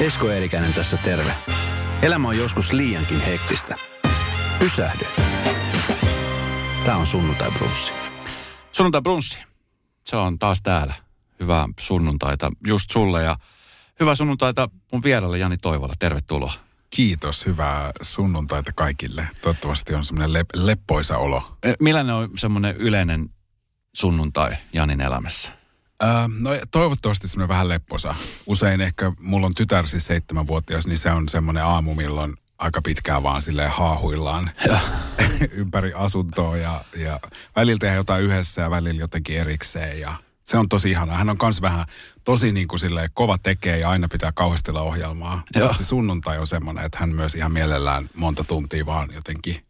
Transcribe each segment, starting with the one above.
Esko Eerikäinen tässä terve. Elämä on joskus liiankin hektistä. Pysähdy. Tämä on Sunnuntai Brunssi. Sunnuntai brunssi. Se on taas täällä. Hyvää sunnuntaita just sulle ja hyvää sunnuntaita mun vieralle Jani Toivola. Tervetuloa. Kiitos, hyvää sunnuntaita kaikille. Toivottavasti on semmoinen lep- leppoisa olo. E, Millainen on semmoinen yleinen sunnuntai Janin elämässä? No toivottavasti semmoinen vähän lepposa. Usein ehkä, mulla on tytär siis seitsemänvuotias, niin se on semmoinen aamu, milloin aika pitkään vaan silleen haahuillaan ympäri asuntoa ja, ja välillä tehdään jotain yhdessä ja välillä jotenkin erikseen ja se on tosi ihanaa. Hän on kans vähän tosi niin kuin silleen kova tekee ja aina pitää kauhistella ohjelmaa. Joo. Se sunnuntai on semmoinen, että hän myös ihan mielellään monta tuntia vaan jotenkin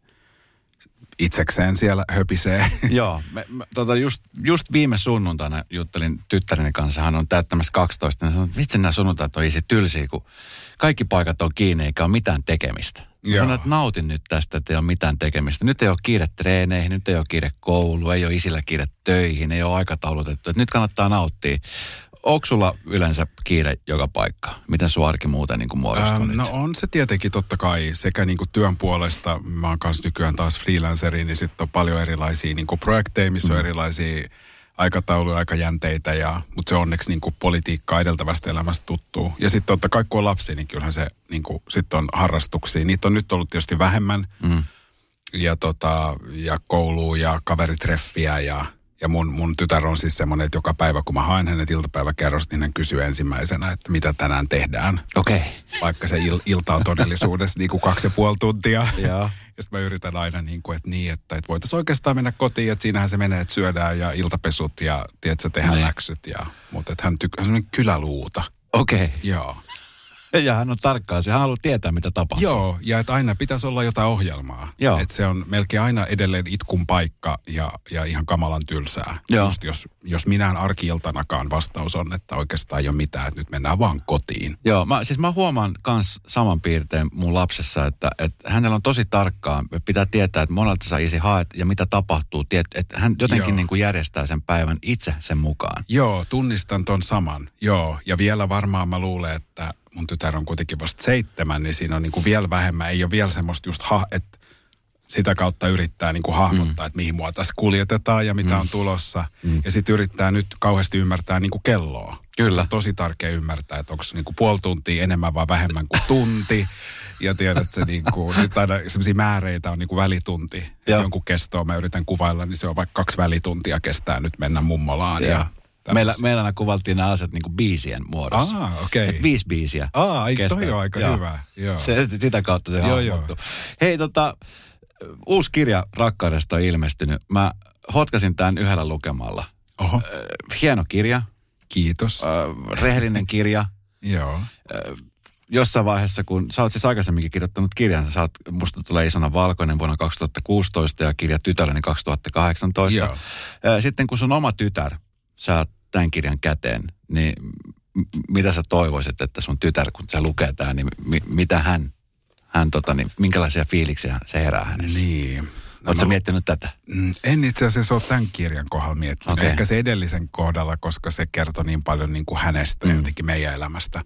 itsekseen siellä höpisee. Joo, me, me, tota just, just viime sunnuntaina juttelin tyttäreni kanssa, hän on täyttämässä 12, ja sanoin, että vitsi nämä sunnuntait on isi tylsiä, kun kaikki paikat on kiinni eikä ole mitään tekemistä. Joo. sanoin, että nautin nyt tästä, että ei ole mitään tekemistä. Nyt ei ole kiire treeneihin, nyt ei ole kiire kouluun, ei ole isillä kiire töihin, ei ole aikataulutettu. Että nyt kannattaa nauttia. Onko sulla yleensä kiire joka paikka? Miten sun arki muuten niin kuin muodostuu Ähm, no on se tietenkin totta kai sekä niin kuin työn puolesta, mä oon kanssa nykyään taas freelanceri, niin sitten on paljon erilaisia niin kuin projekteja, missä mm. on erilaisia aikatauluja, aikajänteitä, ja, mutta se onneksi niin kuin politiikkaa edeltävästä elämästä tuttuu. Ja sitten totta kai kun on lapsi, niin kyllähän se niin kuin, sit on harrastuksia. Niitä on nyt ollut tietysti vähemmän, Mm. ja, tota, ja koulua ja kaveritreffiä ja, ja mun, mun tytär on siis semmoinen, että joka päivä kun mä haen hänet iltapäiväkerrosta, niin hän kysyy ensimmäisenä, että mitä tänään tehdään Okei. Okay. vaikka se il, ilta on todellisuudessa niin kuin kaksi ja puoli tuntia. Joo. Ja sitten mä yritän aina niin kuin, että niin, että, että voitaisiin oikeastaan mennä kotiin, että siinähän se menee, että syödään ja iltapesut ja tiedätkö, tehdään Niin. läksyt. Ja, mutta että hän tykkää, semmoinen kyläluuta. Okei. Joo. Ja hän on tarkkaan, se hän haluaa tietää, mitä tapahtuu. Joo, ja että aina pitäisi olla jotain ohjelmaa. Joo. Että se on melkein aina edelleen itkun paikka ja, ja ihan kamalan tylsää. Joo. Just jos, jos minään arkiiltanakaan vastaus on, että oikeastaan ei ole mitään, että nyt mennään vaan kotiin. Joo, mä, siis mä huomaan kans saman piirteen mun lapsessa, että, että hänellä on tosi tarkkaa, pitää tietää, että monelta sä isi haet ja mitä tapahtuu, tiet, että hän jotenkin Joo. niin kuin järjestää sen päivän itse sen mukaan. Joo, tunnistan ton saman. Joo, ja vielä varmaan mä luulen, että mun tytär on kuitenkin vasta seitsemän, niin siinä on niin kuin vielä vähemmän. Ei ole vielä semmoista just, ha, että sitä kautta yrittää niin kuin hahmottaa, mm. että mihin mua tässä kuljetetaan ja mitä mm. on tulossa. Mm. Ja sitten yrittää nyt kauheasti ymmärtää niin kuin kelloa. Kyllä. On tosi tärkeä ymmärtää, että onko se niin kuin puoli tuntia enemmän vai vähemmän kuin tunti. Ja tiedät, että se niin kuin, nyt aina sellaisia määreitä on niin kuin välitunti. Jonkun kestoa mä yritän kuvailla, niin se on vaikka kaksi välituntia kestää nyt mennä mummolaan. Ja Ja meillä, meillä aina kuvaltiin nämä asiat niin kuin biisien muodossa. Aa, okei. Et viisi biisiä. Aa, ai, toi on aika Joo. hyvä. Joo. Se, sitä kautta se Joo, hahmottuu. Hei tota, uusi kirja Rakkaudesta on ilmestynyt. Mä hotkasin tämän yhdellä lukemalla. Oho, Äh, Hieno kirja, kiitos. äh, rehellinen kirja. Joo. jossain vaiheessa, kun sä oot siis aikaisemminkin kirjoittanut kirjan, sä oot, musta tulee isona valkoinen vuonna 2016 ja kirja tytäreni 2018. Joo. Sitten kun sun oma tytär saa tämän kirjan käteen, niin mitä sä toivoisit, että sun tytär, kun se lukee tämän, niin mi- mitä hän, hän tota, niin, minkälaisia fiiliksiä se herää hänessä? Niin. Oletko sä mä- miettinyt tätä? Mm, En itse asiassa ole tämän kirjan kohdalla miettinyt. Okay. Ehkä se edellisen kohdalla, koska se kertoi niin paljon niin kuin hänestä mm. jotenkin meidän elämästä.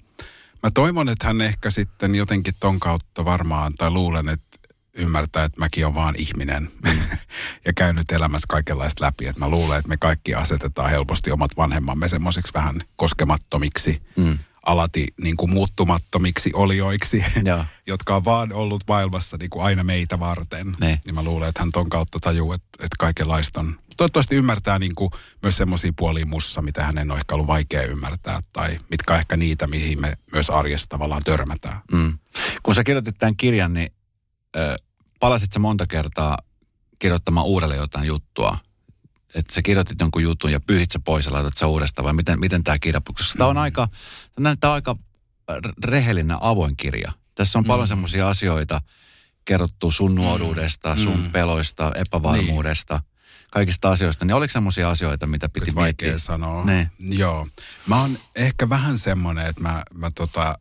Mä toivon, että hän ehkä sitten jotenkin ton kautta varmaan, tai luulen, että ymmärtää, että mäkin on vaan ihminen ja käynyt elämässä kaikenlaista läpi. Että mä luulen, että me kaikki asetetaan helposti omat vanhemmamme semmoisiksi vähän koskemattomiksi, mm. alati niin kuin muuttumattomiksi olioiksi, Joo. jotka on vaan ollut maailmassa niin kuin aina meitä varten. Niin. Niin mä luulen, että hän ton kautta tajuu, että, että kaikenlaista on. Toivottavasti ymmärtää niin kuin myös semmoisia puolia mussa, mitä hänen on ehkä ollut vaikea ymmärtää, tai mitkä on ehkä niitä, mihin me myös arjessa tavallaan törmätään. Mm. Kun sä kirjoitit tämän kirjan, niin ö, palasit sä monta kertaa kirjoittamaan uudelleen jotain juttua? Että sä kirjoitit jonkun jutun ja pyyhit sä pois ja laitat sä uudestaan, vai miten, miten tämä kirja? Koska tämä on aika, tämä näyttää aika rehellinen avoin kirja. Tässä on paljon semmoisia asioita kerrottu sun nuoruudesta, sun Mm. peloista, epävarmuudesta, kaikista asioista. Niin oliko semmoisia asioita, mitä piti Nyt miettiä? vaikea sanoa. Niin. Joo. Mä oon ehkä vähän semmoinen, että mä, mä tota,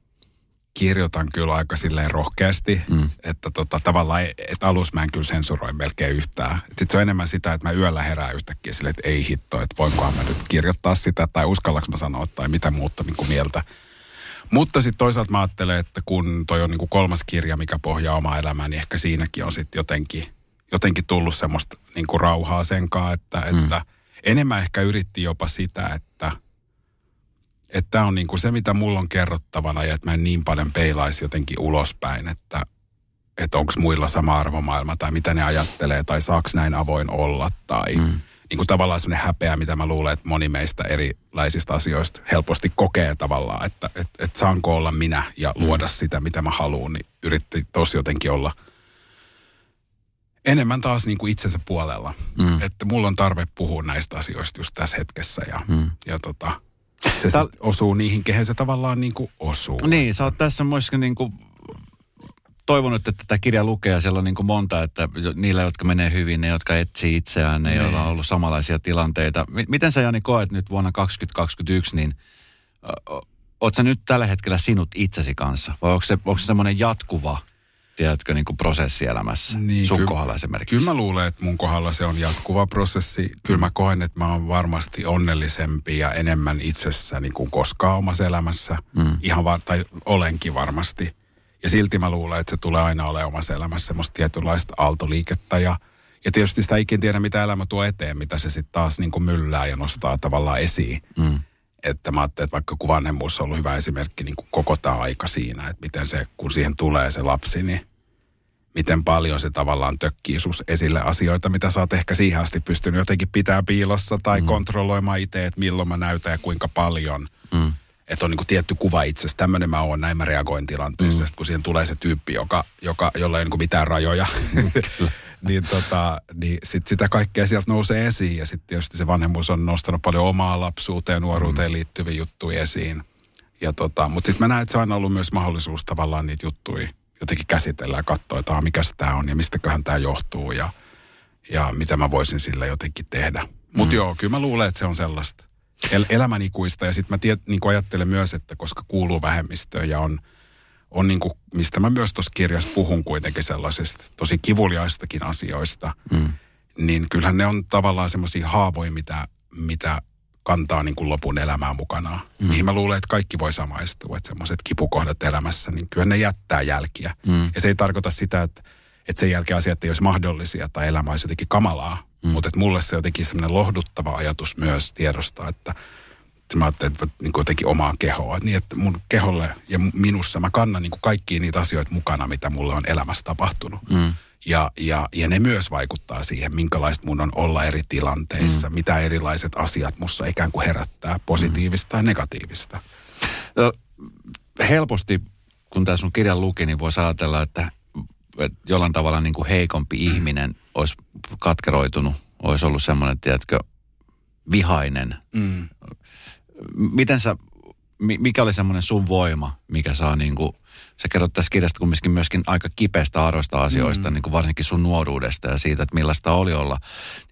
kirjoitan kyllä aika silleen rohkeasti, mm. että tota, tavallaan, että alussa mä en kyllä sensuroi melkein yhtään. Sitten se on enemmän sitä, että mä yöllä herään yhtäkkiä silleen, että ei hitto, että voinkohan mä nyt kirjoittaa sitä, tai uskallaks mä sanoa, tai mitä muuta niin kuin mieltä. Mutta sitten toisaalta mä ajattelen, että kun toi on niinku kolmas kirja, mikä pohjaa omaa elämää, niin ehkä siinäkin on sitten jotenkin, jotenkin tullut semmoista niinku rauhaa senkaan, että, mm. että enemmän ehkä yritti jopa sitä, että että tämä on niinku se, mitä mulla on kerrottavana ja että mä en niin paljon peilaisi jotenkin ulospäin, että, että onko muilla sama arvomaailma tai mitä ne ajattelee tai saaks näin avoin olla tai mm. niin kuin tavallaan semmoinen häpeä, mitä mä luulen, että moni meistä erilaisista asioista helposti kokee tavallaan, että et, et saanko olla minä ja mm. luoda mm. sitä, mitä mä haluan, niin yritti tosi jotenkin olla enemmän taas niin kuin itsensä puolella. Mm. Että mulla on tarve puhua näistä asioista just tässä hetkessä ja, mm. ja tota, se Tal- osuu niihin, kehen se tavallaan niin kuin osuu. Niin, sä oot tässä myöskin niin kuin toivonut, että tätä kirjaa lukee siellä on niin kuin monta, että niillä, jotka menee hyvin, ne, jotka etsii itseään, ne, joilla on ollut samanlaisia tilanteita. Miten sä Jani koet nyt vuonna 2021, niin oot sä nyt tällä hetkellä sinut itsesi kanssa? Vai onko se, onko se semmoinen jatkuva, tiedätkö, niin kuin prosessi elämässä? Niin, sun ky- kohdalla esimerkiksi. Kyllä mä luulen, että mun kohdalla se on jatkuva prosessi. Kyllä mä koen, että mä oon varmasti onnellisempi ja enemmän itsessäni kuin koskaan omassa elämässä. Mm. Ihan var- tai olenkin varmasti ja silti mä luulen, että se tulee aina olemaan omassa elämässä semmoista tietynlaista aaltoliikettä ja, ja tietysti sitä ikin tiedä, mitä elämä tuo eteen, mitä se sitten taas niin kuin myllää ja nostaa tavallaan esiin. Mm. Että mä ajattelin, että vaikka kun vanhemmuus on ollut hyvä esimerkki niin kuin koko tämä aika siinä, että miten se, kun siihen tulee se lapsi, niin miten paljon se tavallaan tökkii sus esille asioita, mitä sä oot ehkä siihen asti pystynyt jotenkin pitää piilossa tai mm. kontrolloimaan itse, että milloin mä näytän ja kuinka paljon. Mm että on niin kuin tietty kuva itsestä, tämmöinen mä oon, näin mä reagoin tilanteessa, mm. kun siihen tulee se tyyppi, joka, joka, jolla ei niin kuin mitään rajoja, mm, niin, tota, niin sit sitä kaikkea sieltä nousee esiin ja sitten tietysti se vanhemmuus on nostanut paljon omaa lapsuuteen ja nuoruuteen mm. liittyviä juttuja esiin. Ja tota, mutta sitten mä näen, että se on aina ollut myös mahdollisuus tavallaan niitä juttuja jotenkin käsitellä ja katsoa, että mikä tämä on ja mistäköhän tämä johtuu ja, ja mitä mä voisin sillä jotenkin tehdä. Mutta mm. joo, kyllä mä luulen, että se on sellaista el- elämänikuista. Ja sitten mä tiet, niin ajattelen myös, että koska kuuluu vähemmistöön ja on, on niin kuin, mistä mä myös tuossa kirjassa puhun kuitenkin sellaisista tosi kivuliaistakin asioista, mm. niin kyllähän ne on tavallaan semmoisia haavoja, mitä, mitä kantaa niin kuin lopun elämää mukanaan. Mm. Mihin mä luulen, että kaikki voi samaistua, että semmoiset kipukohdat elämässä, niin kyllä ne jättää jälkiä. Mm. Ja se ei tarkoita sitä, että, että sen jälkeen asiat ei olisi mahdollisia tai elämä olisi jotenkin kamalaa, Mm. Mutta mulle se on jotenkin semmoinen lohduttava ajatus myös tiedostaa, että mä ajattelin, että niin jotenkin omaa kehoa. Niin, että mun keholle ja minussa mä kannan niin kaikkia niitä asioita mukana, mitä mulle on elämässä tapahtunut. Mm. Ja, ja, ja ne myös vaikuttaa siihen, minkälaista mun on olla eri tilanteissa, mm. mitä erilaiset asiat mussa ikään kuin herättää, positiivista mm. tai negatiivista. No, helposti, kun tämä sun kirjan luki, niin voisi ajatella, että että jollain tavalla niin kuin heikompi ihminen olisi katkeroitunut, olisi ollut semmoinen, tiedätkö, vihainen. Mm. Miten sä, mikä oli semmoinen sun voima, mikä saa niin kuin, sä kerrot tässä kirjasta kumminkin myöskin aika kipeästä arvoista asioista, mm. niin kuin varsinkin sun nuoruudesta ja siitä, että millaista oli olla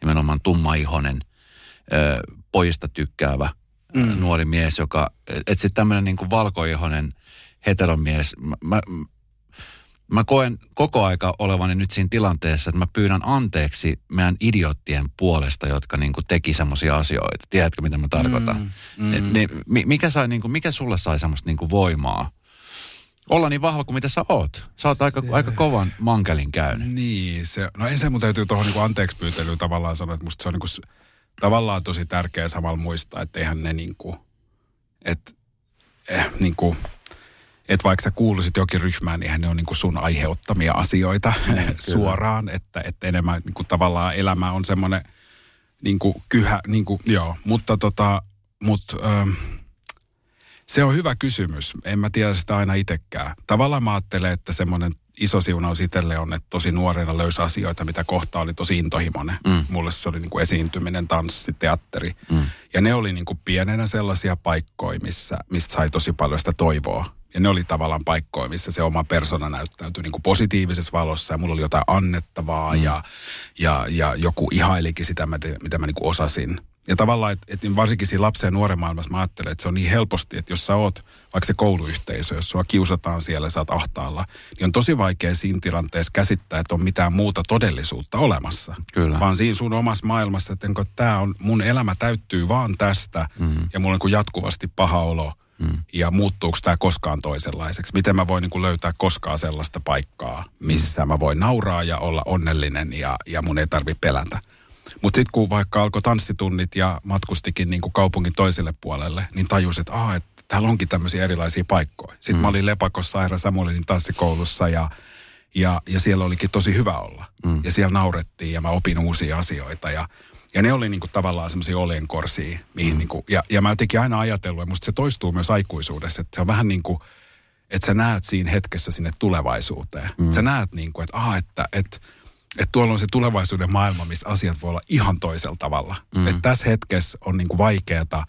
nimenomaan tummaihonen, pojista tykkäävä mm. nuori mies, joka, että sitten tämmöinen niin kuin valkoihonen heteromies, mä, mä, koen koko aika olevani nyt siinä tilanteessa, että mä pyydän anteeksi meidän idiottien puolesta, jotka niin kuin teki semmoisia asioita. Tiedätkö, mitä mä tarkoitan? Mm, mm. Niin, mikä, sai, niin kuin, mikä sulle sai semmoista niin kuin voimaa? Olla niin vahva kuin mitä sä oot. Sä oot se... aika, aika kovan mankelin käynyt. Niin, se, no ensin mun täytyy tuohon niin anteeksi pyytelyyn tavallaan sanoa, että musta se on niin kuin, tavallaan tosi tärkeä samalla muistaa, että eihän ne niin kuin, että eh, niin kuin, että vaikka sä kuuluisit jokin ryhmään, niin ne on niin kuin sun aiheuttamia asioita mm, suoraan, että, että enemmän niin kuin tavallaan elämä on semmoinen niin kuin kyhä, niin kuin, joo, mutta tota, mut, ähm, se on hyvä kysymys. En mä tiedä sitä aina itsekään. Tavallaan mä ajattelen, että semmoinen iso siunaus itselle on, että tosi nuorena löysi asioita, mitä kohta oli tosi intohimoinen. Mm. Mulle se oli niin kuin esiintyminen, tanssi, teatteri. Mm. Ja ne oli niin kuin pienenä sellaisia paikkoja, missä, mistä sai tosi paljon sitä toivoa ja ne oli tavallaan paikkoja, missä se oma persona näyttäytyi niin kuin positiivisessa valossa ja mulla oli jotain annettavaa mm. ja, ja, ja joku ihailikin sitä, mitä mä niin kuin osasin. Ja tavallaan, että et varsinkin siinä lapsen ja nuoren maailmassa mä ajattelen, että se on niin helposti, että jos sä oot vaikka se kouluyhteisö, jos sua kiusataan siellä, sä oot ahtaalla, niin on tosi vaikea siinä tilanteessa käsittää, että on mitään muuta todellisuutta olemassa. Kyllä. Vaan siinä sun omassa maailmassa, että tämä on, mun elämä täyttyy vaan tästä mm. ja mulla on niin jatkuvasti paha olo – mm. ja muuttuuko tämä koskaan toisenlaiseksi. Miten mä voin niin kuin löytää koskaan sellaista paikkaa, missä mm. mä voin nauraa ja olla onnellinen ja, ja mun ei tarvi pelätä. Mutta sitten kun vaikka alkoi tanssitunnit ja matkustikin niin kuin kaupungin toiselle puolelle, niin tajusin, että, ah, että täällä onkin tämmöisiä erilaisia paikkoja. Sitten mm. mä olin Lepakossa Aira Samuelin tanssikoulussa ja, ja, ja siellä olikin tosi hyvä olla. Mm. Ja siellä naurettiin ja mä opin uusia asioita ja ja ne oli niinku tavallaan semmoisia oljenkorsia, mihin mm. niinku, ja, ja mä jotenkin aina ajatellut, ja musta se toistuu myös aikuisuudessa, että se on vähän niin kuin, että sä näet siinä hetkessä sinne tulevaisuuteen. Mm. Sä näet niin kuin, että, ah, että, että, että tuolla on se tulevaisuuden maailma, missä asiat voi olla ihan toisella tavalla. Mm. Että tässä hetkessä on niin kuin vaikeata,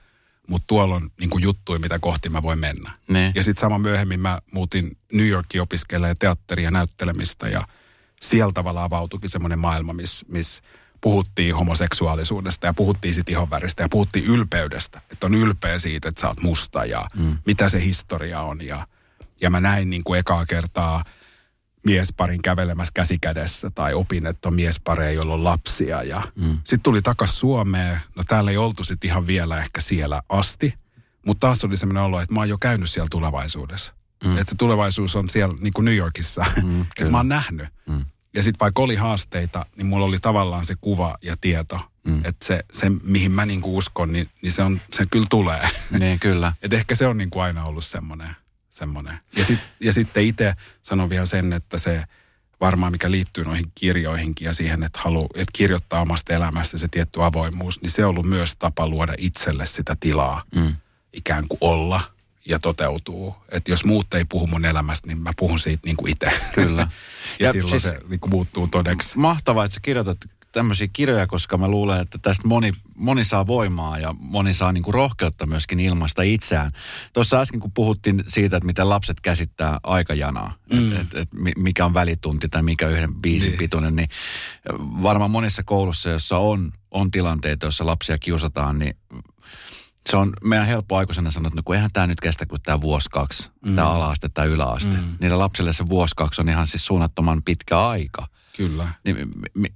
mutta tuolla on niin kuin juttuja, mitä kohti mä voin mennä. Ne. Ja sitten sama myöhemmin mä muutin New Yorkiin opiskelemaan teatteria ja näyttelemistä, ja siellä tavallaan avautuikin semmoinen maailma, missä miss puhuttiin homoseksuaalisuudesta ja puhuttiin sit ihonväristä ja puhuttiin ylpeydestä. Että on ylpeä siitä, että sä oot musta ja mm. mitä se historia on. Ja, ja mä näin niin kuin ekaa kertaa miesparin kävelemässä käsikädessä tai opin, että on miespareja, joilla on lapsia. Ja mm. sitten tuli takas Suomeen. No täällä ei oltu sitten ihan vielä ehkä siellä asti. Mutta taas oli sellainen olo, että mä oon jo käynyt siellä tulevaisuudessa. Mm. Että se tulevaisuus on siellä niin kuin New Yorkissa. Mm, että mä oon nähnyt. Mm. Ja sitten vaikka oli haasteita, niin mulla oli tavallaan se kuva ja tieto. Mm. Että se, se, mihin mä niinku uskon, niin, niin se, on, se kyllä tulee. Niin, kyllä. Et ehkä se on niinku aina ollut semmoinen. semmoinen. Ja, sit, ja sitten itse sanon vielä sen, että se varmaan mikä liittyy noihin kirjoihinkin ja siihen, että halu, että kirjoittaa omasta elämästä se tietty avoimuus, niin se on ollut myös tapa luoda itselle sitä tilaa mm. ikään kuin olla – ja toteutuu. Että jos muut ei puhu mun elämästä, niin mä puhun siitä niin kuin itse. Kyllä. ja, ja silloin siis se niin kuin muuttuu todeksi. Mahtavaa, että sä kirjoitat tämmöisiä kirjoja, koska mä luulen, että tästä moni, moni saa voimaa ja moni saa niin kuin rohkeutta myöskin ilmaista itseään. Tuossa äsken kun puhuttiin siitä, että miten lapset käsittää aikajanaa, mm. että et, et mikä on välitunti tai mikä yhden biisin niin. pituinen, niin varmaan monissa koulussa, jossa on, on tilanteita, joissa lapsia kiusataan, niin se on meidän helppo aikuisena sanoa, että no kun eihän tämä nyt kestä kuin tämä vuosi kaksi, mm. tämä ala-aste tai yläaste. Mm. Niille lapsille se vuosi kaksi on ihan siis suunnattoman pitkä aika. Kyllä. Niin,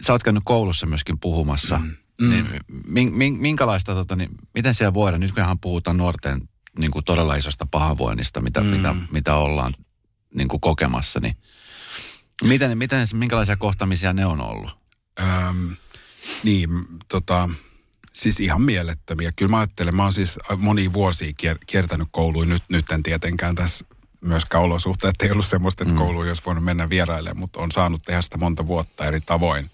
sä oot käynyt koulussa myöskin puhumassa. Mm. Mm. Niin, minkälaista, tota, niin, miten siellä voidaan, nyt kunhan puhutaan nuorten niin kuin todella isosta pahoinvoinnista, mitä, mm. mitä, mitä ollaan niin kuin kokemassa, niin miten, miten, minkälaisia kohtamisia ne on ollut? Öm, niin, tota, Siis ihan mielettömiä. Kyllä mä ajattelen, mä oon siis moni vuosia kier- kiertänyt kouluun. Nyt, nyt en tietenkään tässä myöskään olosuhteet ei ollut semmoista, että mm. kouluun olisi voinut mennä vierailemaan, mutta on saanut tehdä sitä monta vuotta eri tavoin.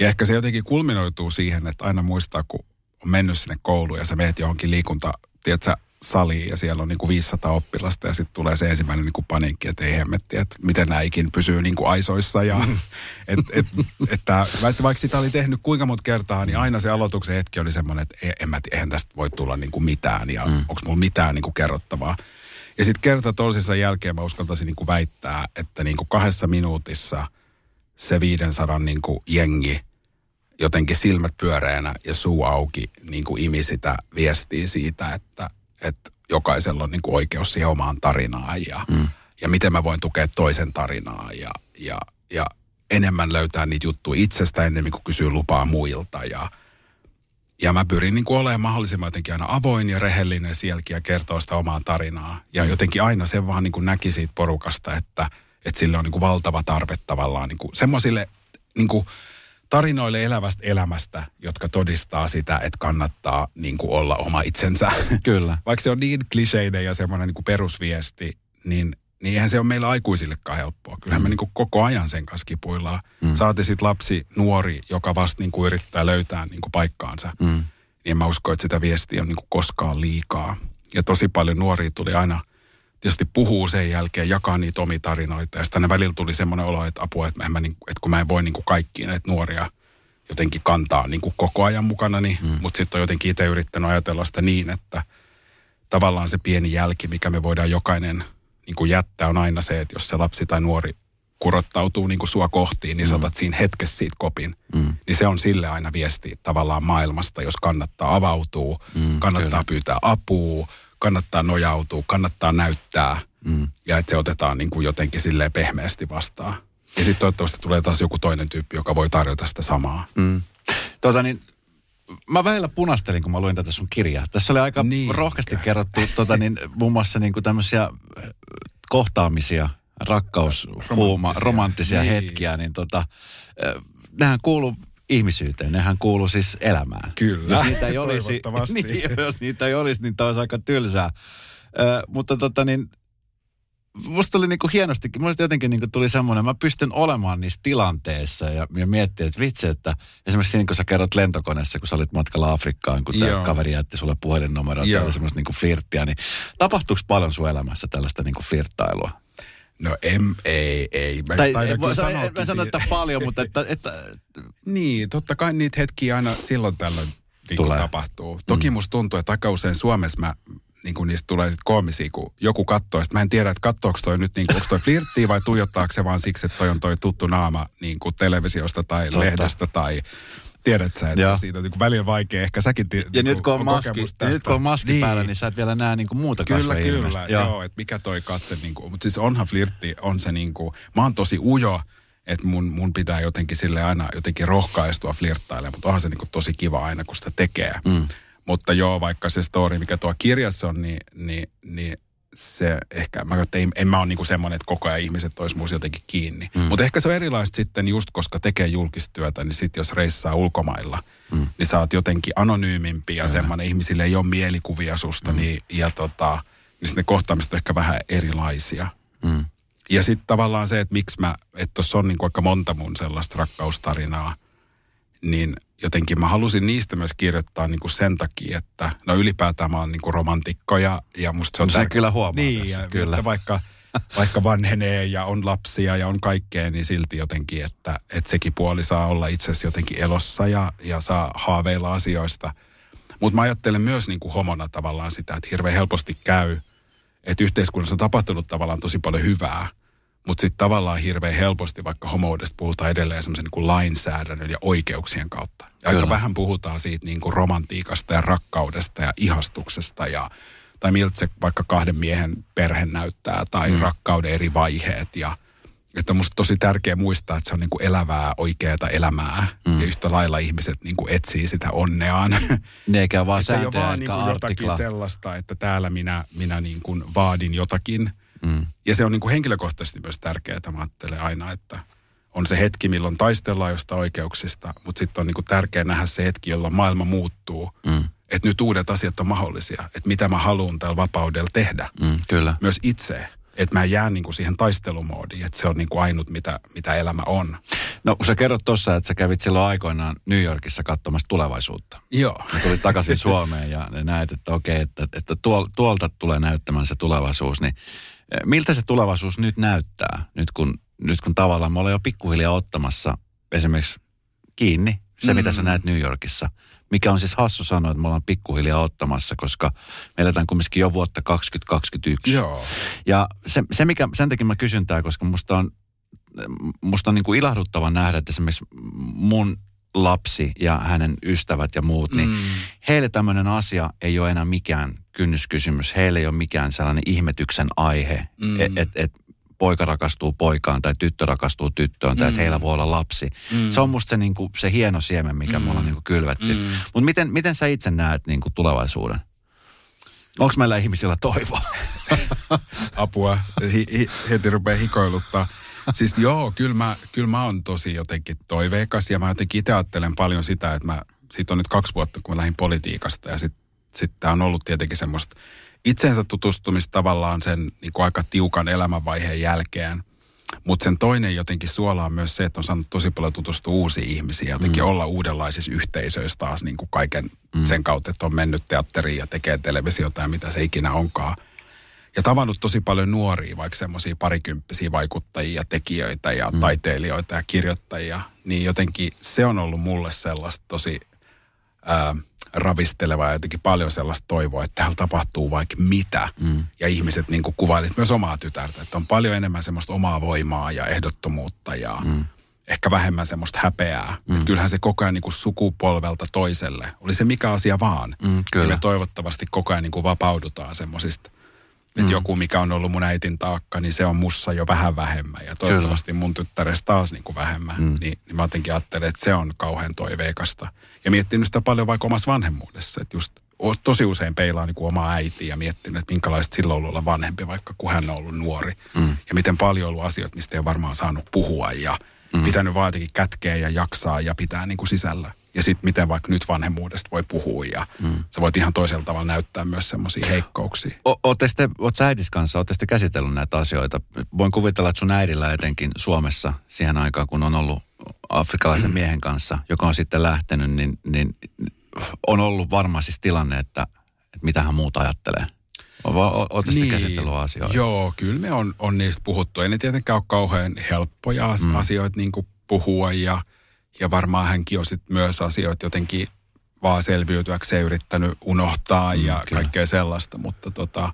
Ja ehkä se jotenkin kulminoituu siihen, että aina muistaa, kun on mennyt sinne kouluun ja sä meet johonkin liikunta, tiedätkö, saliin ja siellä on niin kuin 500 oppilasta ja sitten tulee se ensimmäinen niin kuin paniikki, että ei hemmetti, että miten nämä ikin pysyy niin kuin aisoissa ja mm. et, et, että vaikka sitä oli tehnyt kuinka monta kertaa, niin aina se aloituksen hetki oli semmoinen, että en mä, eihän tästä voi tulla niin kuin mitään ja mm. onko mulla mitään niin kuin kerrottavaa. Ja sitten kerta toisensa jälkeen mä uskaltaisin niin kuin väittää, että niin kuin kahdessa minuutissa se 500 niin kuin jengi jotenkin silmät pyöreänä ja suu auki niin kuin imi sitä viestiä siitä, että että jokaisella on niin kuin oikeus siihen omaan tarinaan ja, mm. ja miten mä voin tukea toisen tarinaa ja, ja, ja enemmän löytää niitä juttuja itsestä ennen kuin kysyy lupaa muilta ja, ja mä pyrin niin kuin olemaan mahdollisimman jotenkin aina avoin ja rehellinen sielläkin ja kertoa sitä omaa tarinaa. Ja mm. jotenkin aina se vaan niin kuin näki siitä porukasta, että, että sille on niin kuin valtava tarve tavallaan niin kuin semmoisille niin kuin tarinoille elävästä elämästä, jotka todistaa sitä, että kannattaa niin kuin olla oma itsensä. Kyllä. Vaikka se on niin kliseinen ja semmoinen niin kuin perusviesti, niin, niin eihän se ole meillä aikuisillekaan helppoa. Kyllähän mm. me niin kuin koko ajan sen kanssa kipuillaan. Mm. Saati sitten lapsi, nuori, joka vasta niin kuin yrittää löytää niin kuin paikkaansa. Mm. Niin mä usko, että sitä viestiä on niin kuin koskaan liikaa. Ja tosi paljon nuoria tuli aina – tietysti puhuu sen jälkeen, jakaa niitä omia tarinoita. Ja sitten välillä tuli semmoinen olo, että apua, että, mä, niin, että kun mä en voi niin kuin kaikkia näitä nuoria jotenkin kantaa niin kuin koko ajan mukana, niin, mm. mutta sitten on jotenkin itse yrittänyt ajatella sitä niin, että tavallaan se pieni jälki, mikä me voidaan jokainen niin kuin jättää, on aina se, että jos se lapsi tai nuori kurottautuu niin kuin sua kohtiin, niin mm. saatat siinä hetkessä siitä kopin. Mm. Niin se on sille aina viesti tavallaan maailmasta, jos kannattaa avautua, mm, kannattaa kyllä. pyytää apua, kannattaa nojautua, kannattaa näyttää mm. ja että se otetaan niin kuin jotenkin silleen pehmeästi vastaan. Ja sitten toivottavasti tulee taas joku toinen tyyppi, joka voi tarjota sitä samaa. Mm. Tuota niin, mä välillä punastelin, kun mä luin tätä sun kirjaa. Tässä oli aika Niinkö? rohkeasti kerrottu tota, niin, muun muassa niin kuin tämmöisiä äh, kohtaamisia, rakkaus, huuma, Romanttisia. romanttisia Niin. hetkiä, niin tota, äh, nehän kuuluu ihmisyyteen, nehän kuuluu siis elämään. Kyllä, Jos niitä ei olisi, niin, jos niitä ei olisi, niin tämä olisi aika tylsää. Ö, mutta tota niin, musta tuli niinku hienostikin, musta jotenkin niinku tuli semmoinen, mä pystyn olemaan niissä tilanteissa ja, ja miettiä, että vitsi, että esimerkiksi siinä, kun sä kerrot lentokoneessa, kun sä olit matkalla Afrikkaan, kun tämä kaveri jätti sulle puhelinnumero Joo. tai semmoista niinku flirttiä, niin tapahtuuko paljon sun elämässä tällaista niinku flirttailua? No em, ei, ei. Mä Tai taidan kyllä voi- en, sanoakin en sano, siitä- että paljon, mutta että, että Niin, totta kai niitä hetkiä aina silloin tällöin niin Tulee. tapahtuu. Toki mm. musta tuntuu, että aika usein Suomessa mä, niin kuin niistä tulee sit koomisia, kun joku katsoo, että mä en tiedä, että katsoako toi nyt, niin kuin, onko toi flirttiä vai tuijottaako se vaan siksi, että toi on toi tuttu naama niin kuin televisiosta tai. Totta. lehdestä tai tiedät sä, että Joo. Joo. siinä on niin kuin välillä vaikea, ehkä säkin ti- ja niin nyt kun on, maski, kokemus ja nyt kun on maski päällä, niin sä et vielä näe niinku muuta Kyllä, kasvoilmeistä. kyllä. Joo, että mikä toi katse, niin kuin, mutta siis onhan flirtti, on se niin kuin, mä oon tosi ujo, että mun, mun pitää jotenkin sille aina jotenkin rohkaistua flirttailemaan, mutta onhan se niin kuin tosi kiva aina, kun sitä tekee. Mm. Mutta joo, vaikka se story, mikä tuo kirjassa on, niin, niin, niin se ehkä, mä että en, en mä ole niinku semmoinen, että koko ajan ihmiset olisi muus jotenkin kiinni. Mm. Mutta ehkä se on erilaista sitten just, koska tekee julkistyötä, niin sitten jos reissaa ulkomailla, mm. niin sä oot jotenkin anonyymimpi ja semmoinen, ihmisille ei ole mielikuvia susta, mm. niin, ja tota, niin ne kohtaamiset on ehkä vähän erilaisia. Mm. Ja sitten tavallaan se, että miksi mä, että tuossa on niinku aika monta mun sellaista rakkaustarinaa, niin jotenkin mä halusin niistä myös kirjoittaa niinku sen takia, että no ylipäätään mä oon niinku romantikko ja, ja musta se on No tär- kyllä huomaa Niin, tässä, ja kyllä. Että vaikka, vaikka vanhenee ja on lapsia ja on kaikkea, niin silti jotenkin, että, että sekin puoli saa olla itsesi jotenkin elossa ja, ja saa haaveilla asioista. Mutta mä ajattelen myös niinku homona tavallaan sitä, että hirveän helposti käy, että yhteiskunnassa on tapahtunut tavallaan tosi paljon hyvää, mutta sitten tavallaan hirveän helposti, vaikka homoudesta puhutaan edelleen semmoisen niin lainsäädännön ja oikeuksien kautta. Ja aika vähän puhutaan siitä niin kuin romantiikasta ja rakkaudesta ja ihastuksesta ja tai miltä se vaikka kahden miehen perhe näyttää tai mm. rakkauden eri vaiheet ja että on musta tosi tärkeää muistaa, että se on niin kuin elävää, oikeaa elämää. Mm. Ja yhtä lailla ihmiset niin kuin etsii sitä onneaan. Ne eikä vaan Et se ei ole sääntöjä vaan niin kuin jotakin sellaista, että täällä minä, minä niin kuin vaadin jotakin. Mm. Ja se on niin kuin henkilökohtaisesti myös tärkeää, mä ajattelen aina, että on se hetki, milloin taistellaan jostain oikeuksista, mutta sitten on niin kuin tärkeää nähdä se hetki, jolloin maailma muuttuu. Mm. Että nyt uudet asiat on mahdollisia. Että mitä mä haluan tällä vapaudella tehdä. Mm, kyllä. Myös itse. Että mä en jää niin kuin siihen taistelumoodiin, että se on niin kuin ainut, mitä, mitä elämä on. No kun sä kerrot tuossa, että sä kävit silloin aikoinaan New Yorkissa katsomassa tulevaisuutta. Joo. Ja tulit takaisin Suomeen ja näet, että okei, että, että tuol, tuolta tulee näyttämään se tulevaisuus. Niin miltä se tulevaisuus nyt näyttää, nyt kun, nyt kun tavallaan me ollaan jo pikkuhiljaa ottamassa esimerkiksi kiinni se, mm. mitä sä näet New Yorkissa. Mikä on siis hassu sanoa, että me ollaan pikkuhiljaa ottamassa, koska me eletään kumminkin jo vuotta 2021. Joo. Ja se, se mikä, sen takia mä kysyn tää, koska musta on, musta on niin kuin ilahduttava nähdä, että esimerkiksi mun lapsi ja hänen ystävät ja muut, niin mm. heille tämmöinen asia ei ole enää mikään kynnyskysymys. Heille ei ole mikään sellainen ihmetyksen aihe, mm. että et, et poika rakastuu poikaan tai tyttö rakastuu tyttöön tai että heillä voi olla lapsi. Mm. Se on musta se, niin kuin, se hieno siemen, mikä mm. me ollaan niin kuin kylvetty. Mm. Mutta miten, miten sä itse näet niin kuin tulevaisuuden? Onko meillä ihmisillä toivoa? apua, hi, hi, heti rupeaa hikoiluttaa. Siis joo, kyllä mä, kyllä mä oon tosi jotenkin toiveikas ja mä jotenkin itse ajattelen paljon sitä, että mä, siitä on nyt kaksi vuotta, kun mä lähdin politiikasta ja sitten sit tää on ollut tietenkin semmoista itsensä tutustumista tavallaan sen niin kuin aika tiukan elämänvaiheen jälkeen. Mutta sen toinen jotenkin suola on myös se, että on saanut tosi paljon tutustua uusiin ihmisiin ja jotenkin mm. olla uudenlaisissa yhteisöissä taas niin kuin kaiken mm. sen kautta, että on mennyt teatteriin ja tekee televisiota ja mitä se ikinä onkaan. Ja tavannut tosi paljon nuoria, vaikka semmoisia parikymppisiä vaikuttajia, tekijöitä ja mm. taiteilijoita ja kirjoittajia. Niin jotenkin se on ollut mulle sellaista tosi ää, ravistelevaa ja jotenkin paljon sellaista toivoa, että täällä tapahtuu vaikka mitä. Mm. Ja ihmiset niin kuvailit myös omaa tytärtä, että on paljon enemmän semmoista omaa voimaa ja ehdottomuutta ja mm. ehkä vähemmän semmoista häpeää. Mm. Että kyllähän se koko ajan niin kuin sukupolvelta toiselle, oli se mikä asia vaan, Mm, kyllä. niin me toivottavasti koko ajan niin kuin vapaudutaan semmoisista Että mm. joku, mikä on ollut mun äitin taakka, niin se on mussa jo vähän vähemmän. Ja toivottavasti Kyllä. mun tyttärestä taas niin kuin vähemmän. Mm. Niin, niin mä jotenkin ajattelen, että se on kauhean toiveikasta. Ja miettinyt sitä paljon vaikka omassa vanhemmuudessa. Että just tosi usein peilaa niin kuin omaa äitiä ja miettinyt, että minkälaista silloin ollut olla vanhempi, vaikka kun hän on ollut nuori. Mm. Ja miten paljon on ollut asioita, mistä ei ole varmaan saanut puhua ja mm. pitänyt vaan jotenkin kätkeä ja jaksaa ja pitää niin kuin sisällä. Ja sitten miten vaikka nyt vanhemmuudesta voi puhua ja mm. sä voit ihan toisella tavalla näyttää myös semmoisia heikkouksia. Ootte sitten, oot sä äitis kanssa, ootte sitten käsitellyt näitä asioita? Voin kuvitella, että sun äidillä etenkin Suomessa siihen aikaan, kun on ollut afrikkalaisen miehen kanssa, joka on sitten lähtenyt, niin, niin on ollut varmaan siis tilanne, että, että mitä hän muuta ajattelee. Oletteko niin, käsitellyt asioita? Joo, kyllä me on, on niistä puhuttu. Ei ne tietenkään ole kauhean helppoja mm. asioita niin puhua ja, ja varmaan hänkin on sit myös asioita jotenkin vaan selviytyäkseen yrittänyt unohtaa mm, ja kyllä. kaikkea sellaista, mutta tota,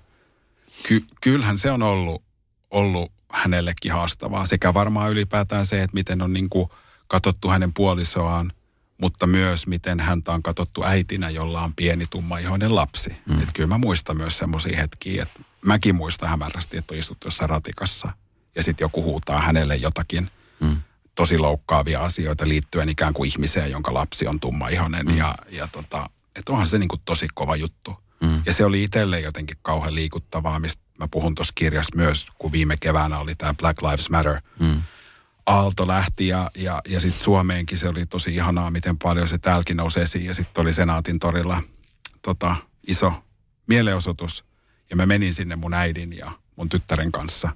ky, kyllähän se on ollut, ollut hänellekin haastavaa. Sekä varmaan ylipäätään se, että miten on niin kuin katsottu hänen puolisoaan – mutta myös miten häntä on katsottu äitinä, jolla on pieni tummaihoinen lapsi. Mm. Et kyllä mä muistan myös semmoisia hetkiä, että mäkin muistan hämärästi, että on istuttu jossain ratikassa ja sitten joku huutaa hänelle jotakin mm. tosi loukkaavia asioita liittyen ikään kuin ihmiseen, jonka lapsi on tummaihoinen mm. ja, ja tota, että onhan se niinku tosi kova juttu. Mm. Ja se oli itselle jotenkin kauhean liikuttavaa, mistä mä puhun tuossa kirjassa myös, kun viime keväänä oli tämä Black Lives Matter mm aalto lähti ja, ja, ja sitten Suomeenkin se oli tosi ihanaa, miten paljon se täälläkin nousi esiin. Ja sitten oli Senaatin torilla tota, iso mielenosoitus ja mä menin sinne mun äidin ja mun tyttären kanssa.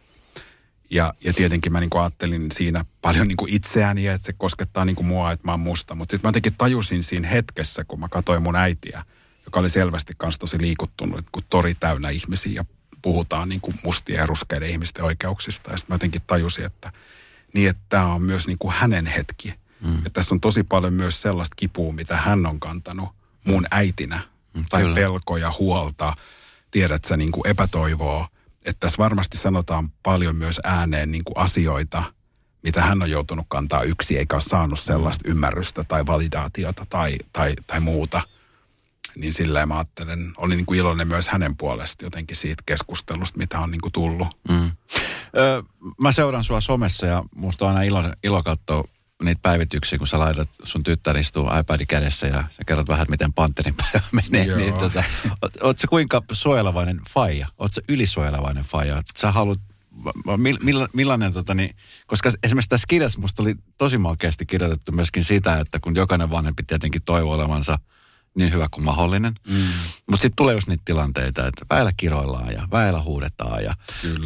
Ja, ja tietenkin mä niinku ajattelin siinä paljon niinku itseäni ja että se koskettaa niinku mua, että mä oon musta. Mutta sitten mä jotenkin tajusin siinä hetkessä, kun mä katsoin mun äitiä, joka oli selvästi kans tosi liikuttunut, kun tori täynnä ihmisiä ja puhutaan niinku mustien ja ruskeiden ihmisten oikeuksista. Ja sitten mä jotenkin tajusin, että – niin että tämä on myös niin kuin hänen hetki. Mm. Että tässä on tosi paljon myös sellaista kipua, mitä hän on kantanut mun äitinä. Mm, tai kyllä. pelkoja, huolta, tiedät sä niin kuin epätoivoa. Että tässä varmasti sanotaan paljon myös ääneen niin kuin asioita, mitä hän on joutunut kantaa yksi, eikä ole saanut sellaista mm. ymmärrystä tai validaatiota tai, tai, tai muuta. Niin sillä mä ajattelen, olin niin kuin iloinen myös hänen puolesta jotenkin siitä keskustelusta, mitä on niin kuin tullut. Mm. Öö, mä seuraan sua somessa ja musta on aina ilo, ilo katsoa niitä päivityksiä, kun sä laitat sun tyttär istuu iPadin kädessä ja sä kerrot vähän, miten Panterin päivä menee. Joo. Niin, tota, oot, oot sä kuinka suojelevainen faija? Oot sä ylisuojelevainen faija? Sä haluat Mill, millainen, tota, niin, koska esimerkiksi tässä kirjassa musta oli tosi makeasti kirjoitettu myöskin sitä, että kun jokainen vanhempi tietenkin toivoo olevansa – niin hyvä kuin mahdollinen. Mm. Mutta sitten tulee just niitä tilanteita, että väillä kiroillaan ja väillä huudetaan ja,